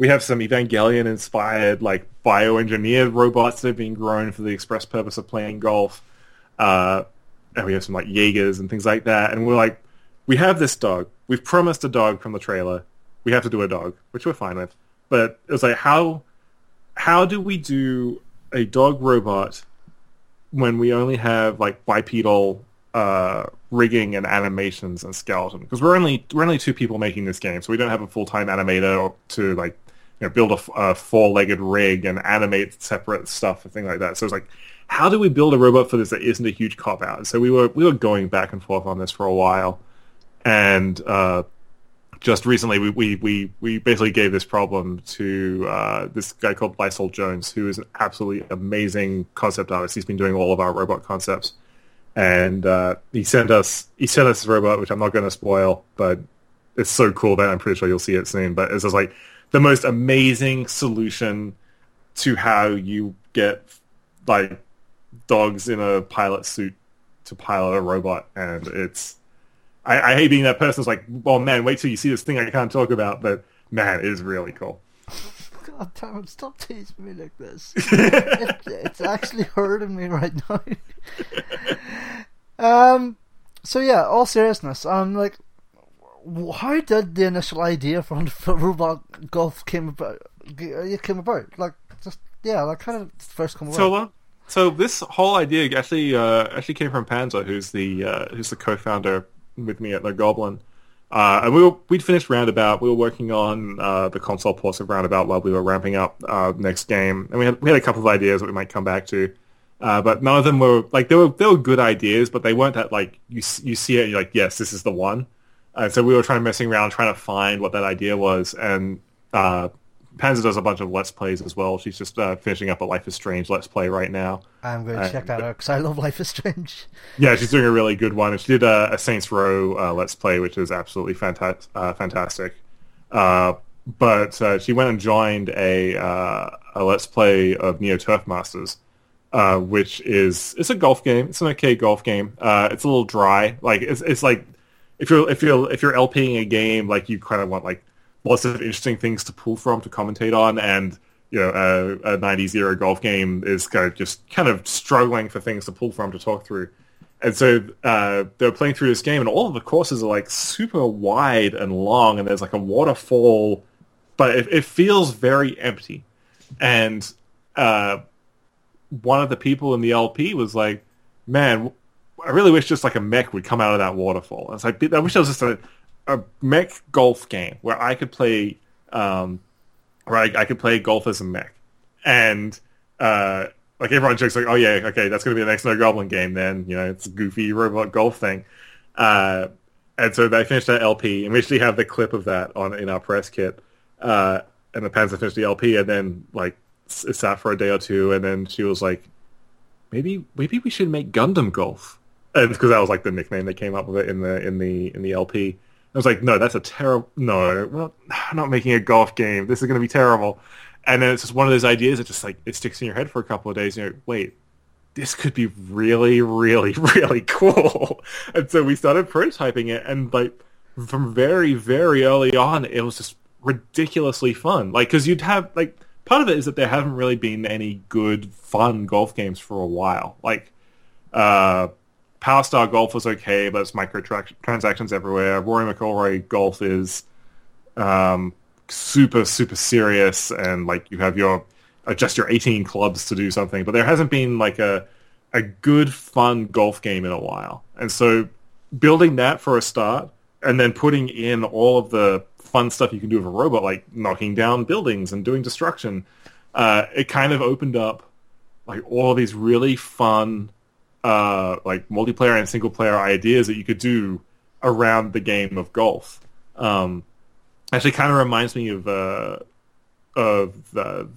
we have some Evangelion inspired like bioengineered robots that have been grown for the express purpose of playing golf. Uh, and we have some like Jaegers and things like that. And we're like, we have this dog. We've promised a dog from the trailer. We have to do a dog, which we're fine with. But it was like, how how do we do a dog robot when we only have like bipedal uh, rigging and animations and skeleton? Because we're only we're only two people making this game, so we don't have a full time animator to like you know build a, a four legged rig and animate separate stuff and things like that. So it's like, how do we build a robot for this that isn't a huge cop out? So we were we were going back and forth on this for a while, and uh, just recently we, we, we, we basically gave this problem to uh, this guy called Lysol Jones, who is an absolutely amazing concept artist. He's been doing all of our robot concepts, and uh, he sent us he sent us this robot, which I'm not going to spoil, but it's so cool that I'm pretty sure you'll see it soon. But it's just like the most amazing solution to how you get like dogs in a pilot suit to pilot a robot, and it's I, I hate being that person who's like, well, man, wait till you see this thing I can't talk about, but man, it is really cool. God damn it! Stop teasing me like this. it, it's actually hurting me right now. um. So yeah, all seriousness, I'm like, how did the initial idea for, for robot golf came about? It came about like just yeah, like kind of first come about. So, uh, so this whole idea actually uh, actually came from Panzer, who's the uh, who's the co-founder with me at the Goblin. Uh, and we were, we'd finished Roundabout. We were working on uh, the console ports of Roundabout while we were ramping up uh, next game, and we had we had a couple of ideas that we might come back to, uh, but none of them were like they were they were good ideas, but they weren't that like you you see it, and you're like yes, this is the one. And so we were trying messing around, trying to find what that idea was, and uh, Panzer does a bunch of Let's Plays as well. She's just uh, finishing up a Life is Strange Let's Play right now. I'm going to uh, check that out because I love Life is Strange. Yeah, she's doing a really good one. And she did a, a Saints Row uh, Let's Play, which is absolutely fanta- uh, fantastic. Uh, but uh, she went and joined a uh, a Let's Play of Neo Turf Masters, uh, which is it's a golf game. It's an okay golf game. Uh, it's a little dry. Like it's it's like if you're if you're if you're LPing a game, like you kind of want like lots of interesting things to pull from to commentate on, and you know a, a 90s era golf game is kind of just kind of struggling for things to pull from to talk through. And so uh, they're playing through this game, and all of the courses are like super wide and long, and there's like a waterfall, but it, it feels very empty. And uh, one of the people in the LP was like, "Man, I really wish just like a mech would come out of that waterfall." It's like, I wish there was just a, a mech golf game where I could play, um, where I, I could play golf as a mech, and uh, like everyone jokes like, "Oh yeah, okay, that's going to be the next No Goblin game." Then you know, it's a goofy robot golf thing. Uh, and so they finished that LP, and we actually have the clip of that on in our press kit. Uh, and the Panzer finished the LP, and then like it sat for a day or two, and then she was like, "Maybe, maybe we should make Gundam Golf," because that was like the nickname they came up with it in the in the in the LP. I was like, "No, that's a terrible. No, we're not, I'm not making a golf game. This is going to be terrible." And then it's just one of those ideas that just like it sticks in your head for a couple of days. And you're like, wait, this could be really, really, really cool. And so we started prototyping it, and like from very, very early on, it was just ridiculously fun. Like, because you'd have like part of it is that there haven't really been any good, fun golf games for a while. Like, uh, Power Star Golf was okay, but it's microtransactions everywhere. Rory McIlroy Golf is um, super, super serious, and like you have your uh, just your 18 clubs to do something. But there hasn't been like a a good, fun golf game in a while, and so building that for a start, and then putting in all of the fun stuff you can do with a robot, like knocking down buildings and doing destruction, uh, it kind of opened up like all these really fun uh, like multiplayer and single player ideas that you could do around the game of golf. Um, actually, kind of reminds me of uh, of the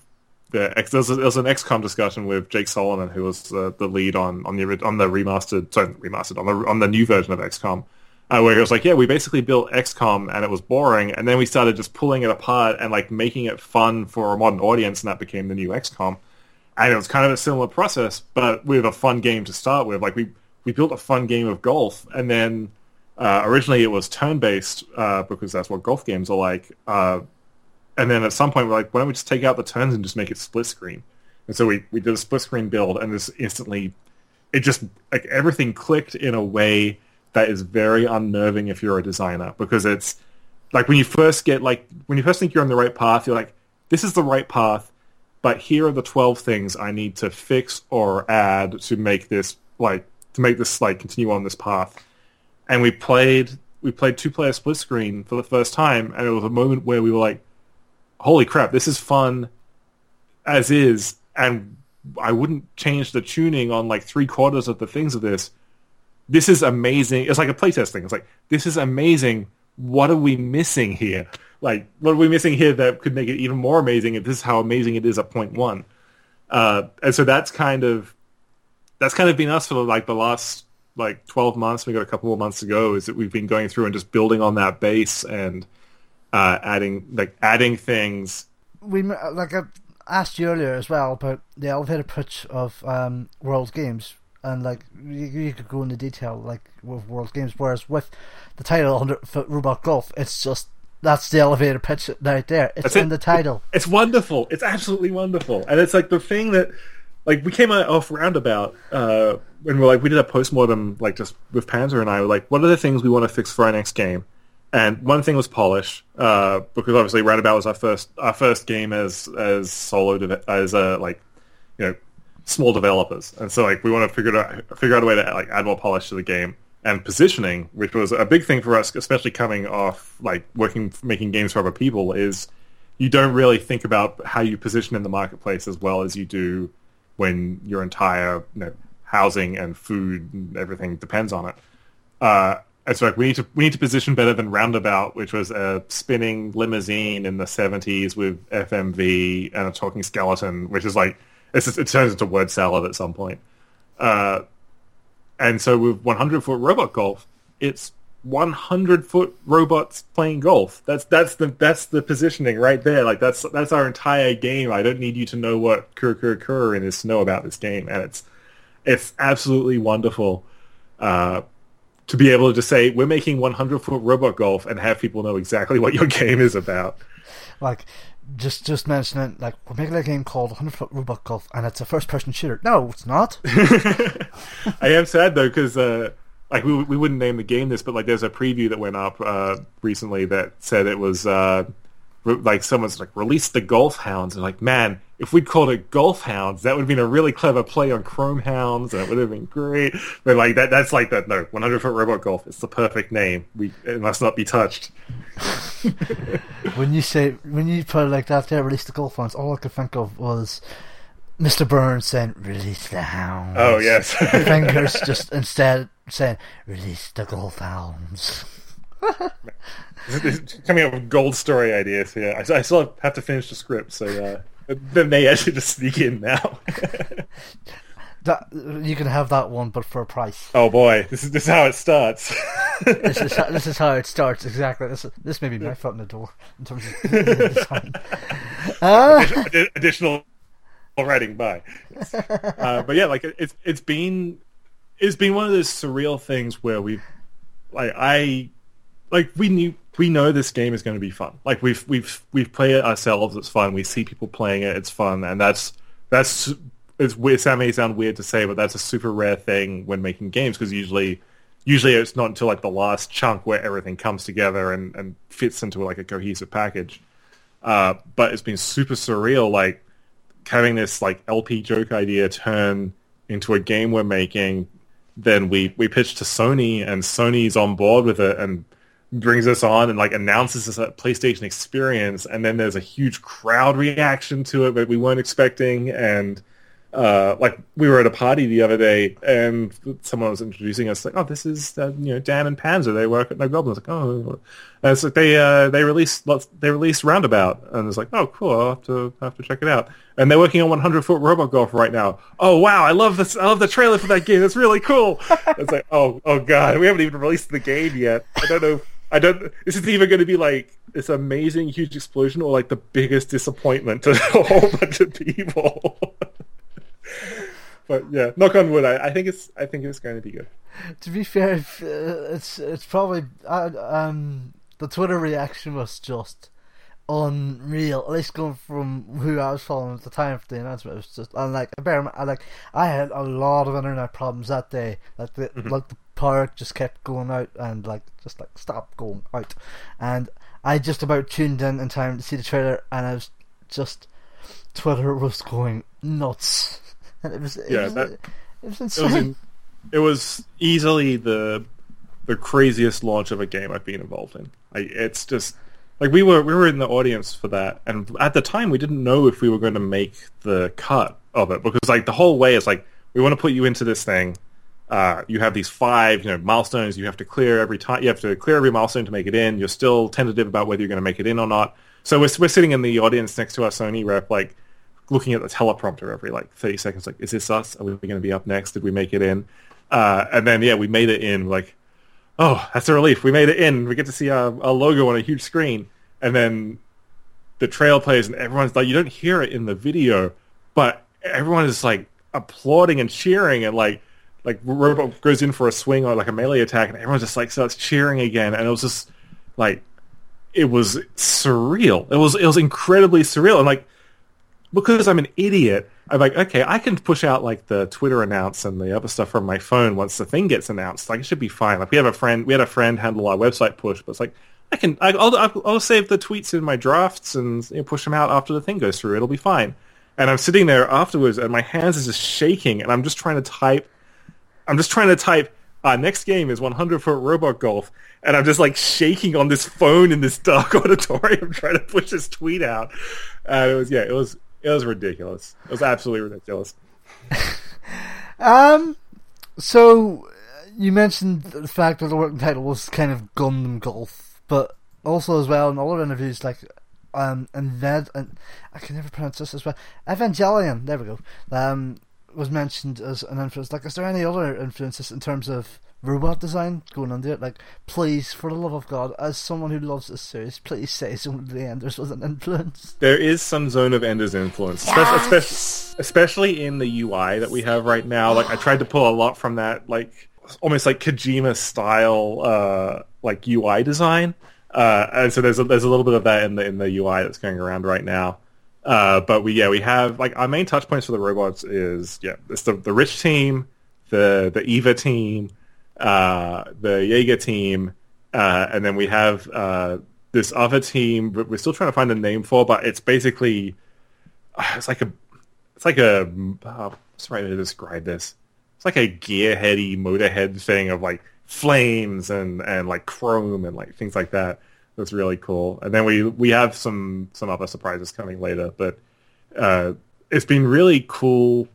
the X. There was, there was an XCOM discussion with Jake Solomon, who was uh, the lead on on the on the remastered, sorry, remastered on the on the new version of XCOM. Uh, where it was like, yeah, we basically built XCOM and it was boring, and then we started just pulling it apart and like making it fun for a modern audience, and that became the new XCOM. And it was kind of a similar process, but with a fun game to start with. Like we we built a fun game of golf, and then uh, originally it was turn based uh, because that's what golf games are like. Uh, and then at some point we're like, why don't we just take out the turns and just make it split screen? And so we we did a split screen build, and this instantly, it just like everything clicked in a way that is very unnerving if you're a designer because it's like when you first get like when you first think you're on the right path, you're like, this is the right path, but here are the twelve things I need to fix or add to make this like to make this like continue on this path. And we played we played two player split screen for the first time, and it was a moment where we were like, holy crap, this is fun as is, and I wouldn't change the tuning on like three quarters of the things of this. This is amazing. It's like a playtest thing. It's like this is amazing. What are we missing here? Like, what are we missing here that could make it even more amazing? If this is how amazing it is at point one, uh, and so that's kind of that's kind of been us for like the last like twelve months. We got a couple more months to go. Is that we've been going through and just building on that base and uh, adding like adding things. we like I asked you earlier as well about the elevator pitch of um, World Games, and like you, you could go into detail like with World Games. Whereas with the title "100 Foot Robot Golf," it's just that's the elevator pitch right there. It's That's in it. the title. It's wonderful. It's absolutely wonderful, and it's like the thing that, like, we came out off roundabout uh, when we're like we did a postmortem, like just with Panzer and I were like, what are the things we want to fix for our next game? And one thing was polish, uh, because obviously roundabout was our first our first game as as solo deve- as a like you know small developers, and so like we want to figure out figure out a way to like add more polish to the game and positioning, which was a big thing for us, especially coming off like working making games for other people, is you don't really think about how you position in the marketplace as well as you do when your entire you know, housing and food and everything depends on it. Uh, it's like we need to we need to position better than Roundabout, which was a spinning limousine in the seventies with FMV and a talking skeleton, which is like just, it turns into word salad at some point. Uh, and so with 100 foot robot golf, it's 100 foot robots playing golf. That's that's the that's the positioning right there. Like that's that's our entire game. I don't need you to know what Kuru Kuru Kururin is to know about this game, and it's it's absolutely wonderful uh, to be able to say we're making 100 foot robot golf and have people know exactly what your game is about. Like just just mentioning like we're making a game called 100 Foot Robot Golf, and it's a first person shooter. No, it's not. I am sad though because uh, like we we wouldn't name the game this, but like there's a preview that went up uh, recently that said it was uh, re- like someone's like released the Golf Hounds, and like man, if we'd called it Golf Hounds, that would have been a really clever play on Chrome Hounds, and it would have been great. But like that, that's like that. No, 100 foot robot golf. It's the perfect name. We it must not be touched. when you say when you put it like that, there release the golf hounds All I could think of was Mr. Burns saying "release the hounds." Oh yes. fingers just instead saying "release the golf hounds." Coming up with gold story ideas here. I, I still have to finish the script, so uh, they actually just sneak in now. That you can have that one, but for a price. oh boy, this is this is how it starts. This is how, this is how it starts exactly. This this may be my foot in the door in terms of design. Uh, Addi- additional writing by. Uh, but yeah, like it- it's it's been it's been one of those surreal things where we've like I like we knew we know this game is going to be fun. Like we've we've we've played it ourselves. It's fun. We see people playing it. It's fun, and that's that's it's weird. That may sound weird to say, but that's a super rare thing when making games because usually usually it's not until like the last chunk where everything comes together and, and fits into like a cohesive package. Uh, but it's been super surreal, like having this like LP joke idea turn into a game we're making. Then we we pitch to Sony, and Sony's on board with it and brings us on and like announces this PlayStation Experience, and then there's a huge crowd reaction to it that we weren't expecting, and uh, like we were at a party the other day and someone was introducing us like, oh, this is uh, you know Dan and Panzer. They work at No Goblins. Like, oh, and it's like they uh, they released lots, they released Roundabout, and it's like, oh, cool. I'll have to I'll have to check it out. And they're working on 100 Foot Robot Golf right now. Oh wow, I love this. I love the trailer for that game. It's really cool. it's like, oh oh god, we haven't even released the game yet. I don't know. I don't. This is either going to be like this amazing huge explosion or like the biggest disappointment to a whole bunch of people. but yeah, knock on wood. I, I think it's I think it's going to be good. To be fair, uh, it's it's probably um the Twitter reaction was just unreal. At least going from who I was following at the time for the announcement, it was just and like I bear I like I had a lot of internet problems that day. Like the like the power just kept going out and like just like stop going out, and I just about tuned in in time to see the trailer, and I was just Twitter was going nuts. And it was it Yeah, was, that- it was It was in, it was easily the the craziest launch of a game I've been involved in. Like it's just like we were we were in the audience for that, and at the time we didn't know if we were going to make the cut of it because like the whole way is like we want to put you into this thing. Uh, you have these five, you know, milestones you have to clear every time. You have to clear every milestone to make it in. You're still tentative about whether you're going to make it in or not. So we're we're sitting in the audience next to our Sony rep, like looking at the teleprompter every like 30 seconds like is this us are we going to be up next did we make it in uh, and then yeah we made it in like oh that's a relief we made it in we get to see our, our logo on a huge screen and then the trail plays and everyone's like you don't hear it in the video but everyone is like applauding and cheering and like like robot goes in for a swing or like a melee attack and everyone just like starts cheering again and it was just like it was surreal it was it was incredibly surreal and like because I'm an idiot, I'm like, okay, I can push out like the Twitter announce and the other stuff from my phone once the thing gets announced. Like it should be fine. Like we have a friend, we had a friend handle our website push, but it's like I can, I, I'll, I'll, I'll save the tweets in my drafts and you know, push them out after the thing goes through. It'll be fine. And I'm sitting there afterwards, and my hands are just shaking, and I'm just trying to type. I'm just trying to type. Our next game is 100 foot robot golf, and I'm just like shaking on this phone in this dark auditorium trying to push this tweet out. And it was yeah, it was it was ridiculous. It was absolutely ridiculous. Um, so uh, you mentioned the fact that the working title was kind of Gundam Golf, but also as well in all other interviews like um and Ned and I can never pronounce this as well. Evangelion, there we go. Um, was mentioned as an influence. Like, is there any other influences in terms of robot design going under it? Like, please, for the love of God, as someone who loves this series, please say Zone of the Enders was an influence. There is some Zone of Enders influence, especially, especially, especially in the UI that we have right now. Like I tried to pull a lot from that, like almost like Kojima style, uh, like UI design. Uh, and so there's a, there's a little bit of that in the in the UI that's going around right now. Uh, but we yeah we have like our main touch points for the robots is yeah it's the the rich team, the the Eva team, uh, the Jaeger team, uh, and then we have uh, this other team. But we're still trying to find a name for, but it's basically uh, it's like a it's like a uh, what's the right way to describe this? It's like a gearheady motorhead thing of like flames and and like chrome and like things like that. That's really cool. And then we we have some some other surprises coming later, but uh, it's been really cool.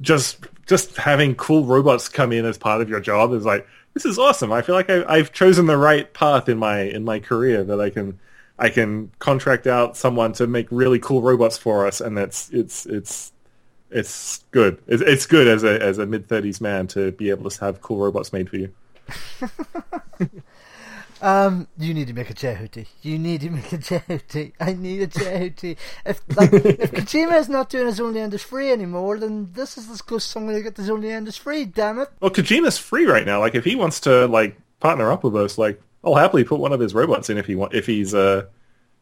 Just just having cool robots come in as part of your job is like this is awesome. I feel like I, I've chosen the right path in my in my career that I can I can contract out someone to make really cool robots for us, and that's it's it's it's good. It's, it's good as a as a mid thirties man to be able to have cool robots made for you. Um, you need to make a Jehuty. You need to make a Jehuty. I need a Jehuty. If like if Kojima is not doing Zone of Enders 3 anymore, then this is as close I'm going to get Zone of Enders 3. Damn it! Well, Kojima's free right now. Like if he wants to like partner up with us, like I'll happily put one of his robots in if he want if he's uh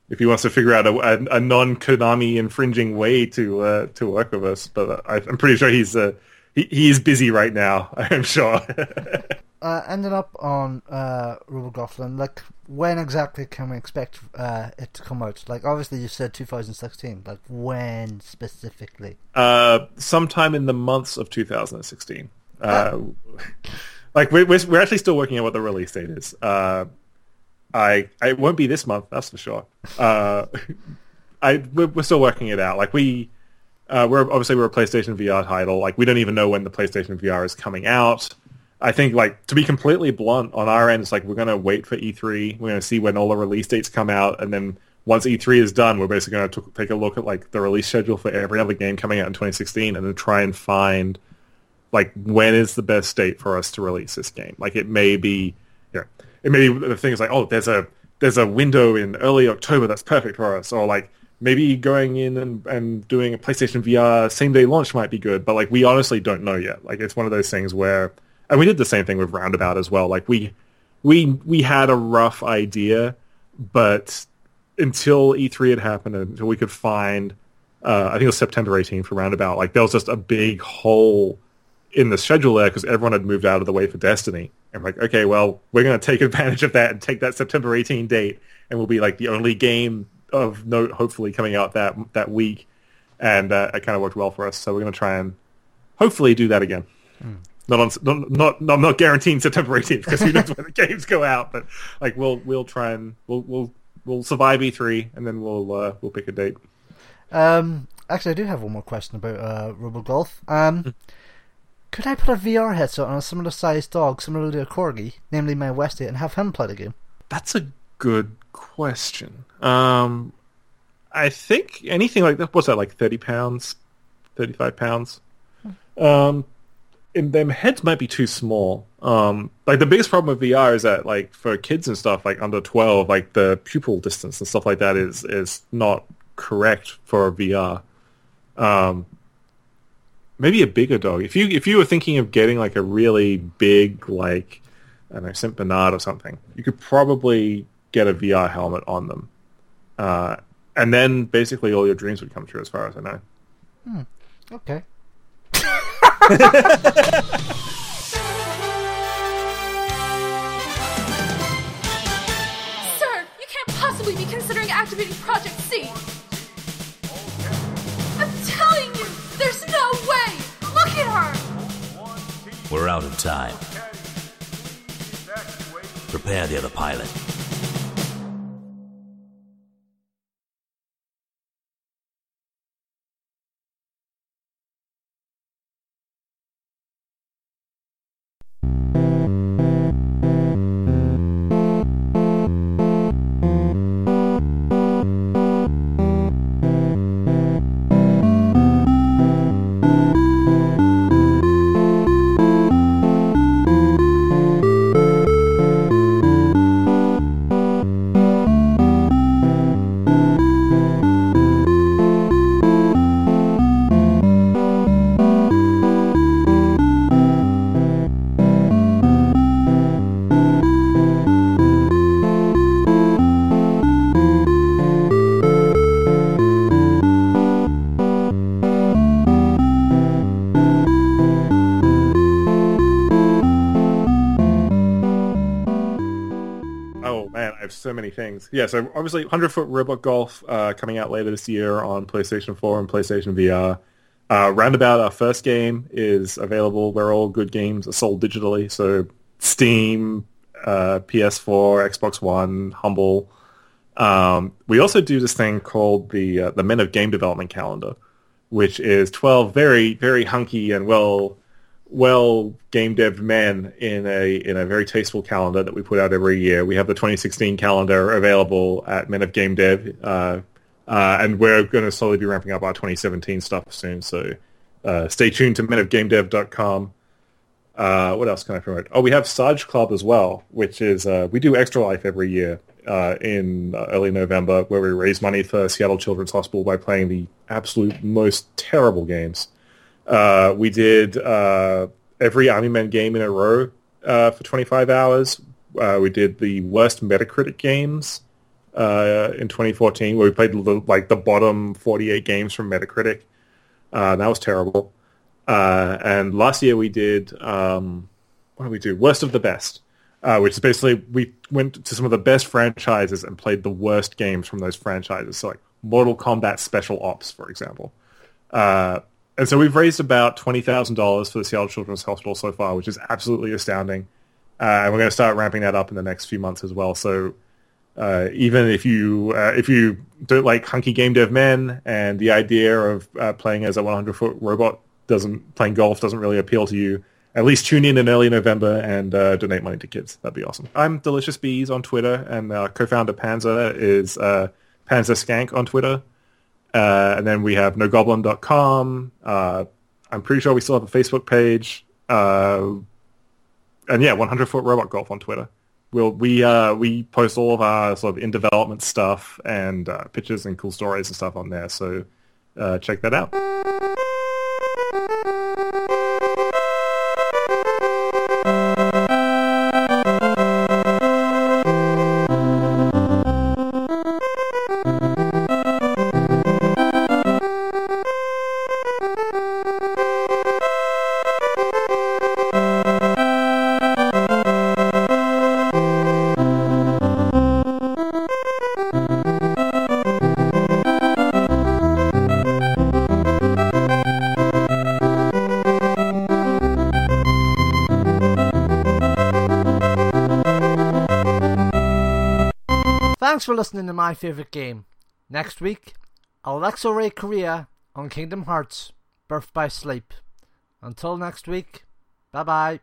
if he wants to figure out a, a, a non Konami infringing way to uh, to work with us. But I, I'm pretty sure he's uh, he he is busy right now. I'm sure. Uh, ending up on uh, Robogolfland, like when exactly can we expect uh, it to come out? Like obviously you said 2016. Like when specifically? uh, sometime in the months of 2016. Uh, like we're, we're we're actually still working out what the release date is. Uh, I I it won't be this month, that's for sure. Uh, I we're, we're still working it out. Like we Uh, we're obviously we're a PlayStation VR title. Like we don't even know when the PlayStation VR is coming out. I think like to be completely blunt on our end, it's like we're gonna wait for E3. We're gonna see when all the release dates come out, and then once E3 is done, we're basically gonna t- take a look at like the release schedule for every other game coming out in 2016, and then try and find like when is the best date for us to release this game. Like it may be, you know, it may be the thing is like, oh, there's a there's a window in early October that's perfect for us, or like maybe going in and, and doing a PlayStation VR same day launch might be good. But like we honestly don't know yet. Like it's one of those things where, and we did the same thing with Roundabout as well. Like we we we had a rough idea, but until E3 had happened, until we could find, uh, I think it was September 18th for Roundabout. Like there was just a big hole in the schedule there because everyone had moved out of the way for Destiny. And like, okay, well, we're going to take advantage of that and take that September 18 date, and we'll be like the only game of note, hopefully, coming out that that week. And uh, it kind of worked well for us. So we're going to try and hopefully do that again. Not on, not, not, not, not guaranteeing September 18th because who knows when the games go out. But like, we'll we'll try and we'll we'll we'll survive E3 and then we'll uh, we'll pick a date. Um, actually, I do have one more question about uh, Robo Golf. Um, could I put a VR headset on a similar sized dog, similar to a corgi, namely my Westie, and have him play the game? That's a good question. Um, I think anything like that. What's that? Like thirty pounds, thirty-five pounds. Um, and them heads might be too small. Um, like the biggest problem with VR is that like for kids and stuff like under twelve, like the pupil distance and stuff like that is is not correct for VR. Um, maybe a bigger dog. If you if you were thinking of getting like a really big like I don't know Saint Bernard or something, you could probably get a VR helmet on them, uh, and then basically all your dreams would come true, as far as I know. Okay. Sir, you can't possibly be considering activating Project C. I'm telling you, there's no way. Look at her. We're out of time. Prepare the other pilot. Oh I have so many things. Yeah, so obviously, Hundred Foot Robot Golf uh, coming out later this year on PlayStation 4 and PlayStation VR. Uh, Roundabout, our first game, is available where all good games are sold digitally. So Steam, uh, PS4, Xbox One, Humble. Um, we also do this thing called the uh, the Men of Game Development Calendar, which is twelve very very hunky and well well game dev men in a in a very tasteful calendar that we put out every year. We have the 2016 calendar available at Men of Game Dev, uh, uh, and we're going to slowly be ramping up our 2017 stuff soon. So uh, stay tuned to menofgamedev.com. Uh, what else can I promote? Oh, we have Sarge Club as well, which is uh, we do Extra Life every year uh, in uh, early November, where we raise money for Seattle Children's Hospital by playing the absolute most terrible games. Uh, we did uh, every Army Men game in a row uh, for 25 hours. Uh, we did the worst Metacritic games uh, in 2014, where we played the, like the bottom 48 games from Metacritic. Uh, that was terrible. And last year we did um, what did we do? Worst of the best, which is basically we went to some of the best franchises and played the worst games from those franchises. So like Mortal Kombat Special Ops, for example. And so we've raised about twenty thousand dollars for the Seattle Children's Hospital so far, which is absolutely astounding. Uh, and we're going to start ramping that up in the next few months as well. So Uh, even if you uh, if you don't like hunky game dev men and the idea of uh, playing as a 100 foot robot doesn't playing golf doesn't really appeal to you, at least tune in in early November and uh, donate money to kids. That'd be awesome. I'm Delicious Bees on Twitter, and uh, co-founder Panzer is uh, Panzer Skank on Twitter. Uh, and then we have nogoblin.com. Uh, I'm pretty sure we still have a Facebook page. Uh, and yeah, 100 foot robot golf on Twitter. We'll, we uh, we post all of our sort of in development stuff and uh, pictures and cool stories and stuff on there. So uh, check that out. For listening to my favourite game. Next week, Alexa Ray Corriea on Kingdom Hearts Birth by Sleep. Until next week, bye bye.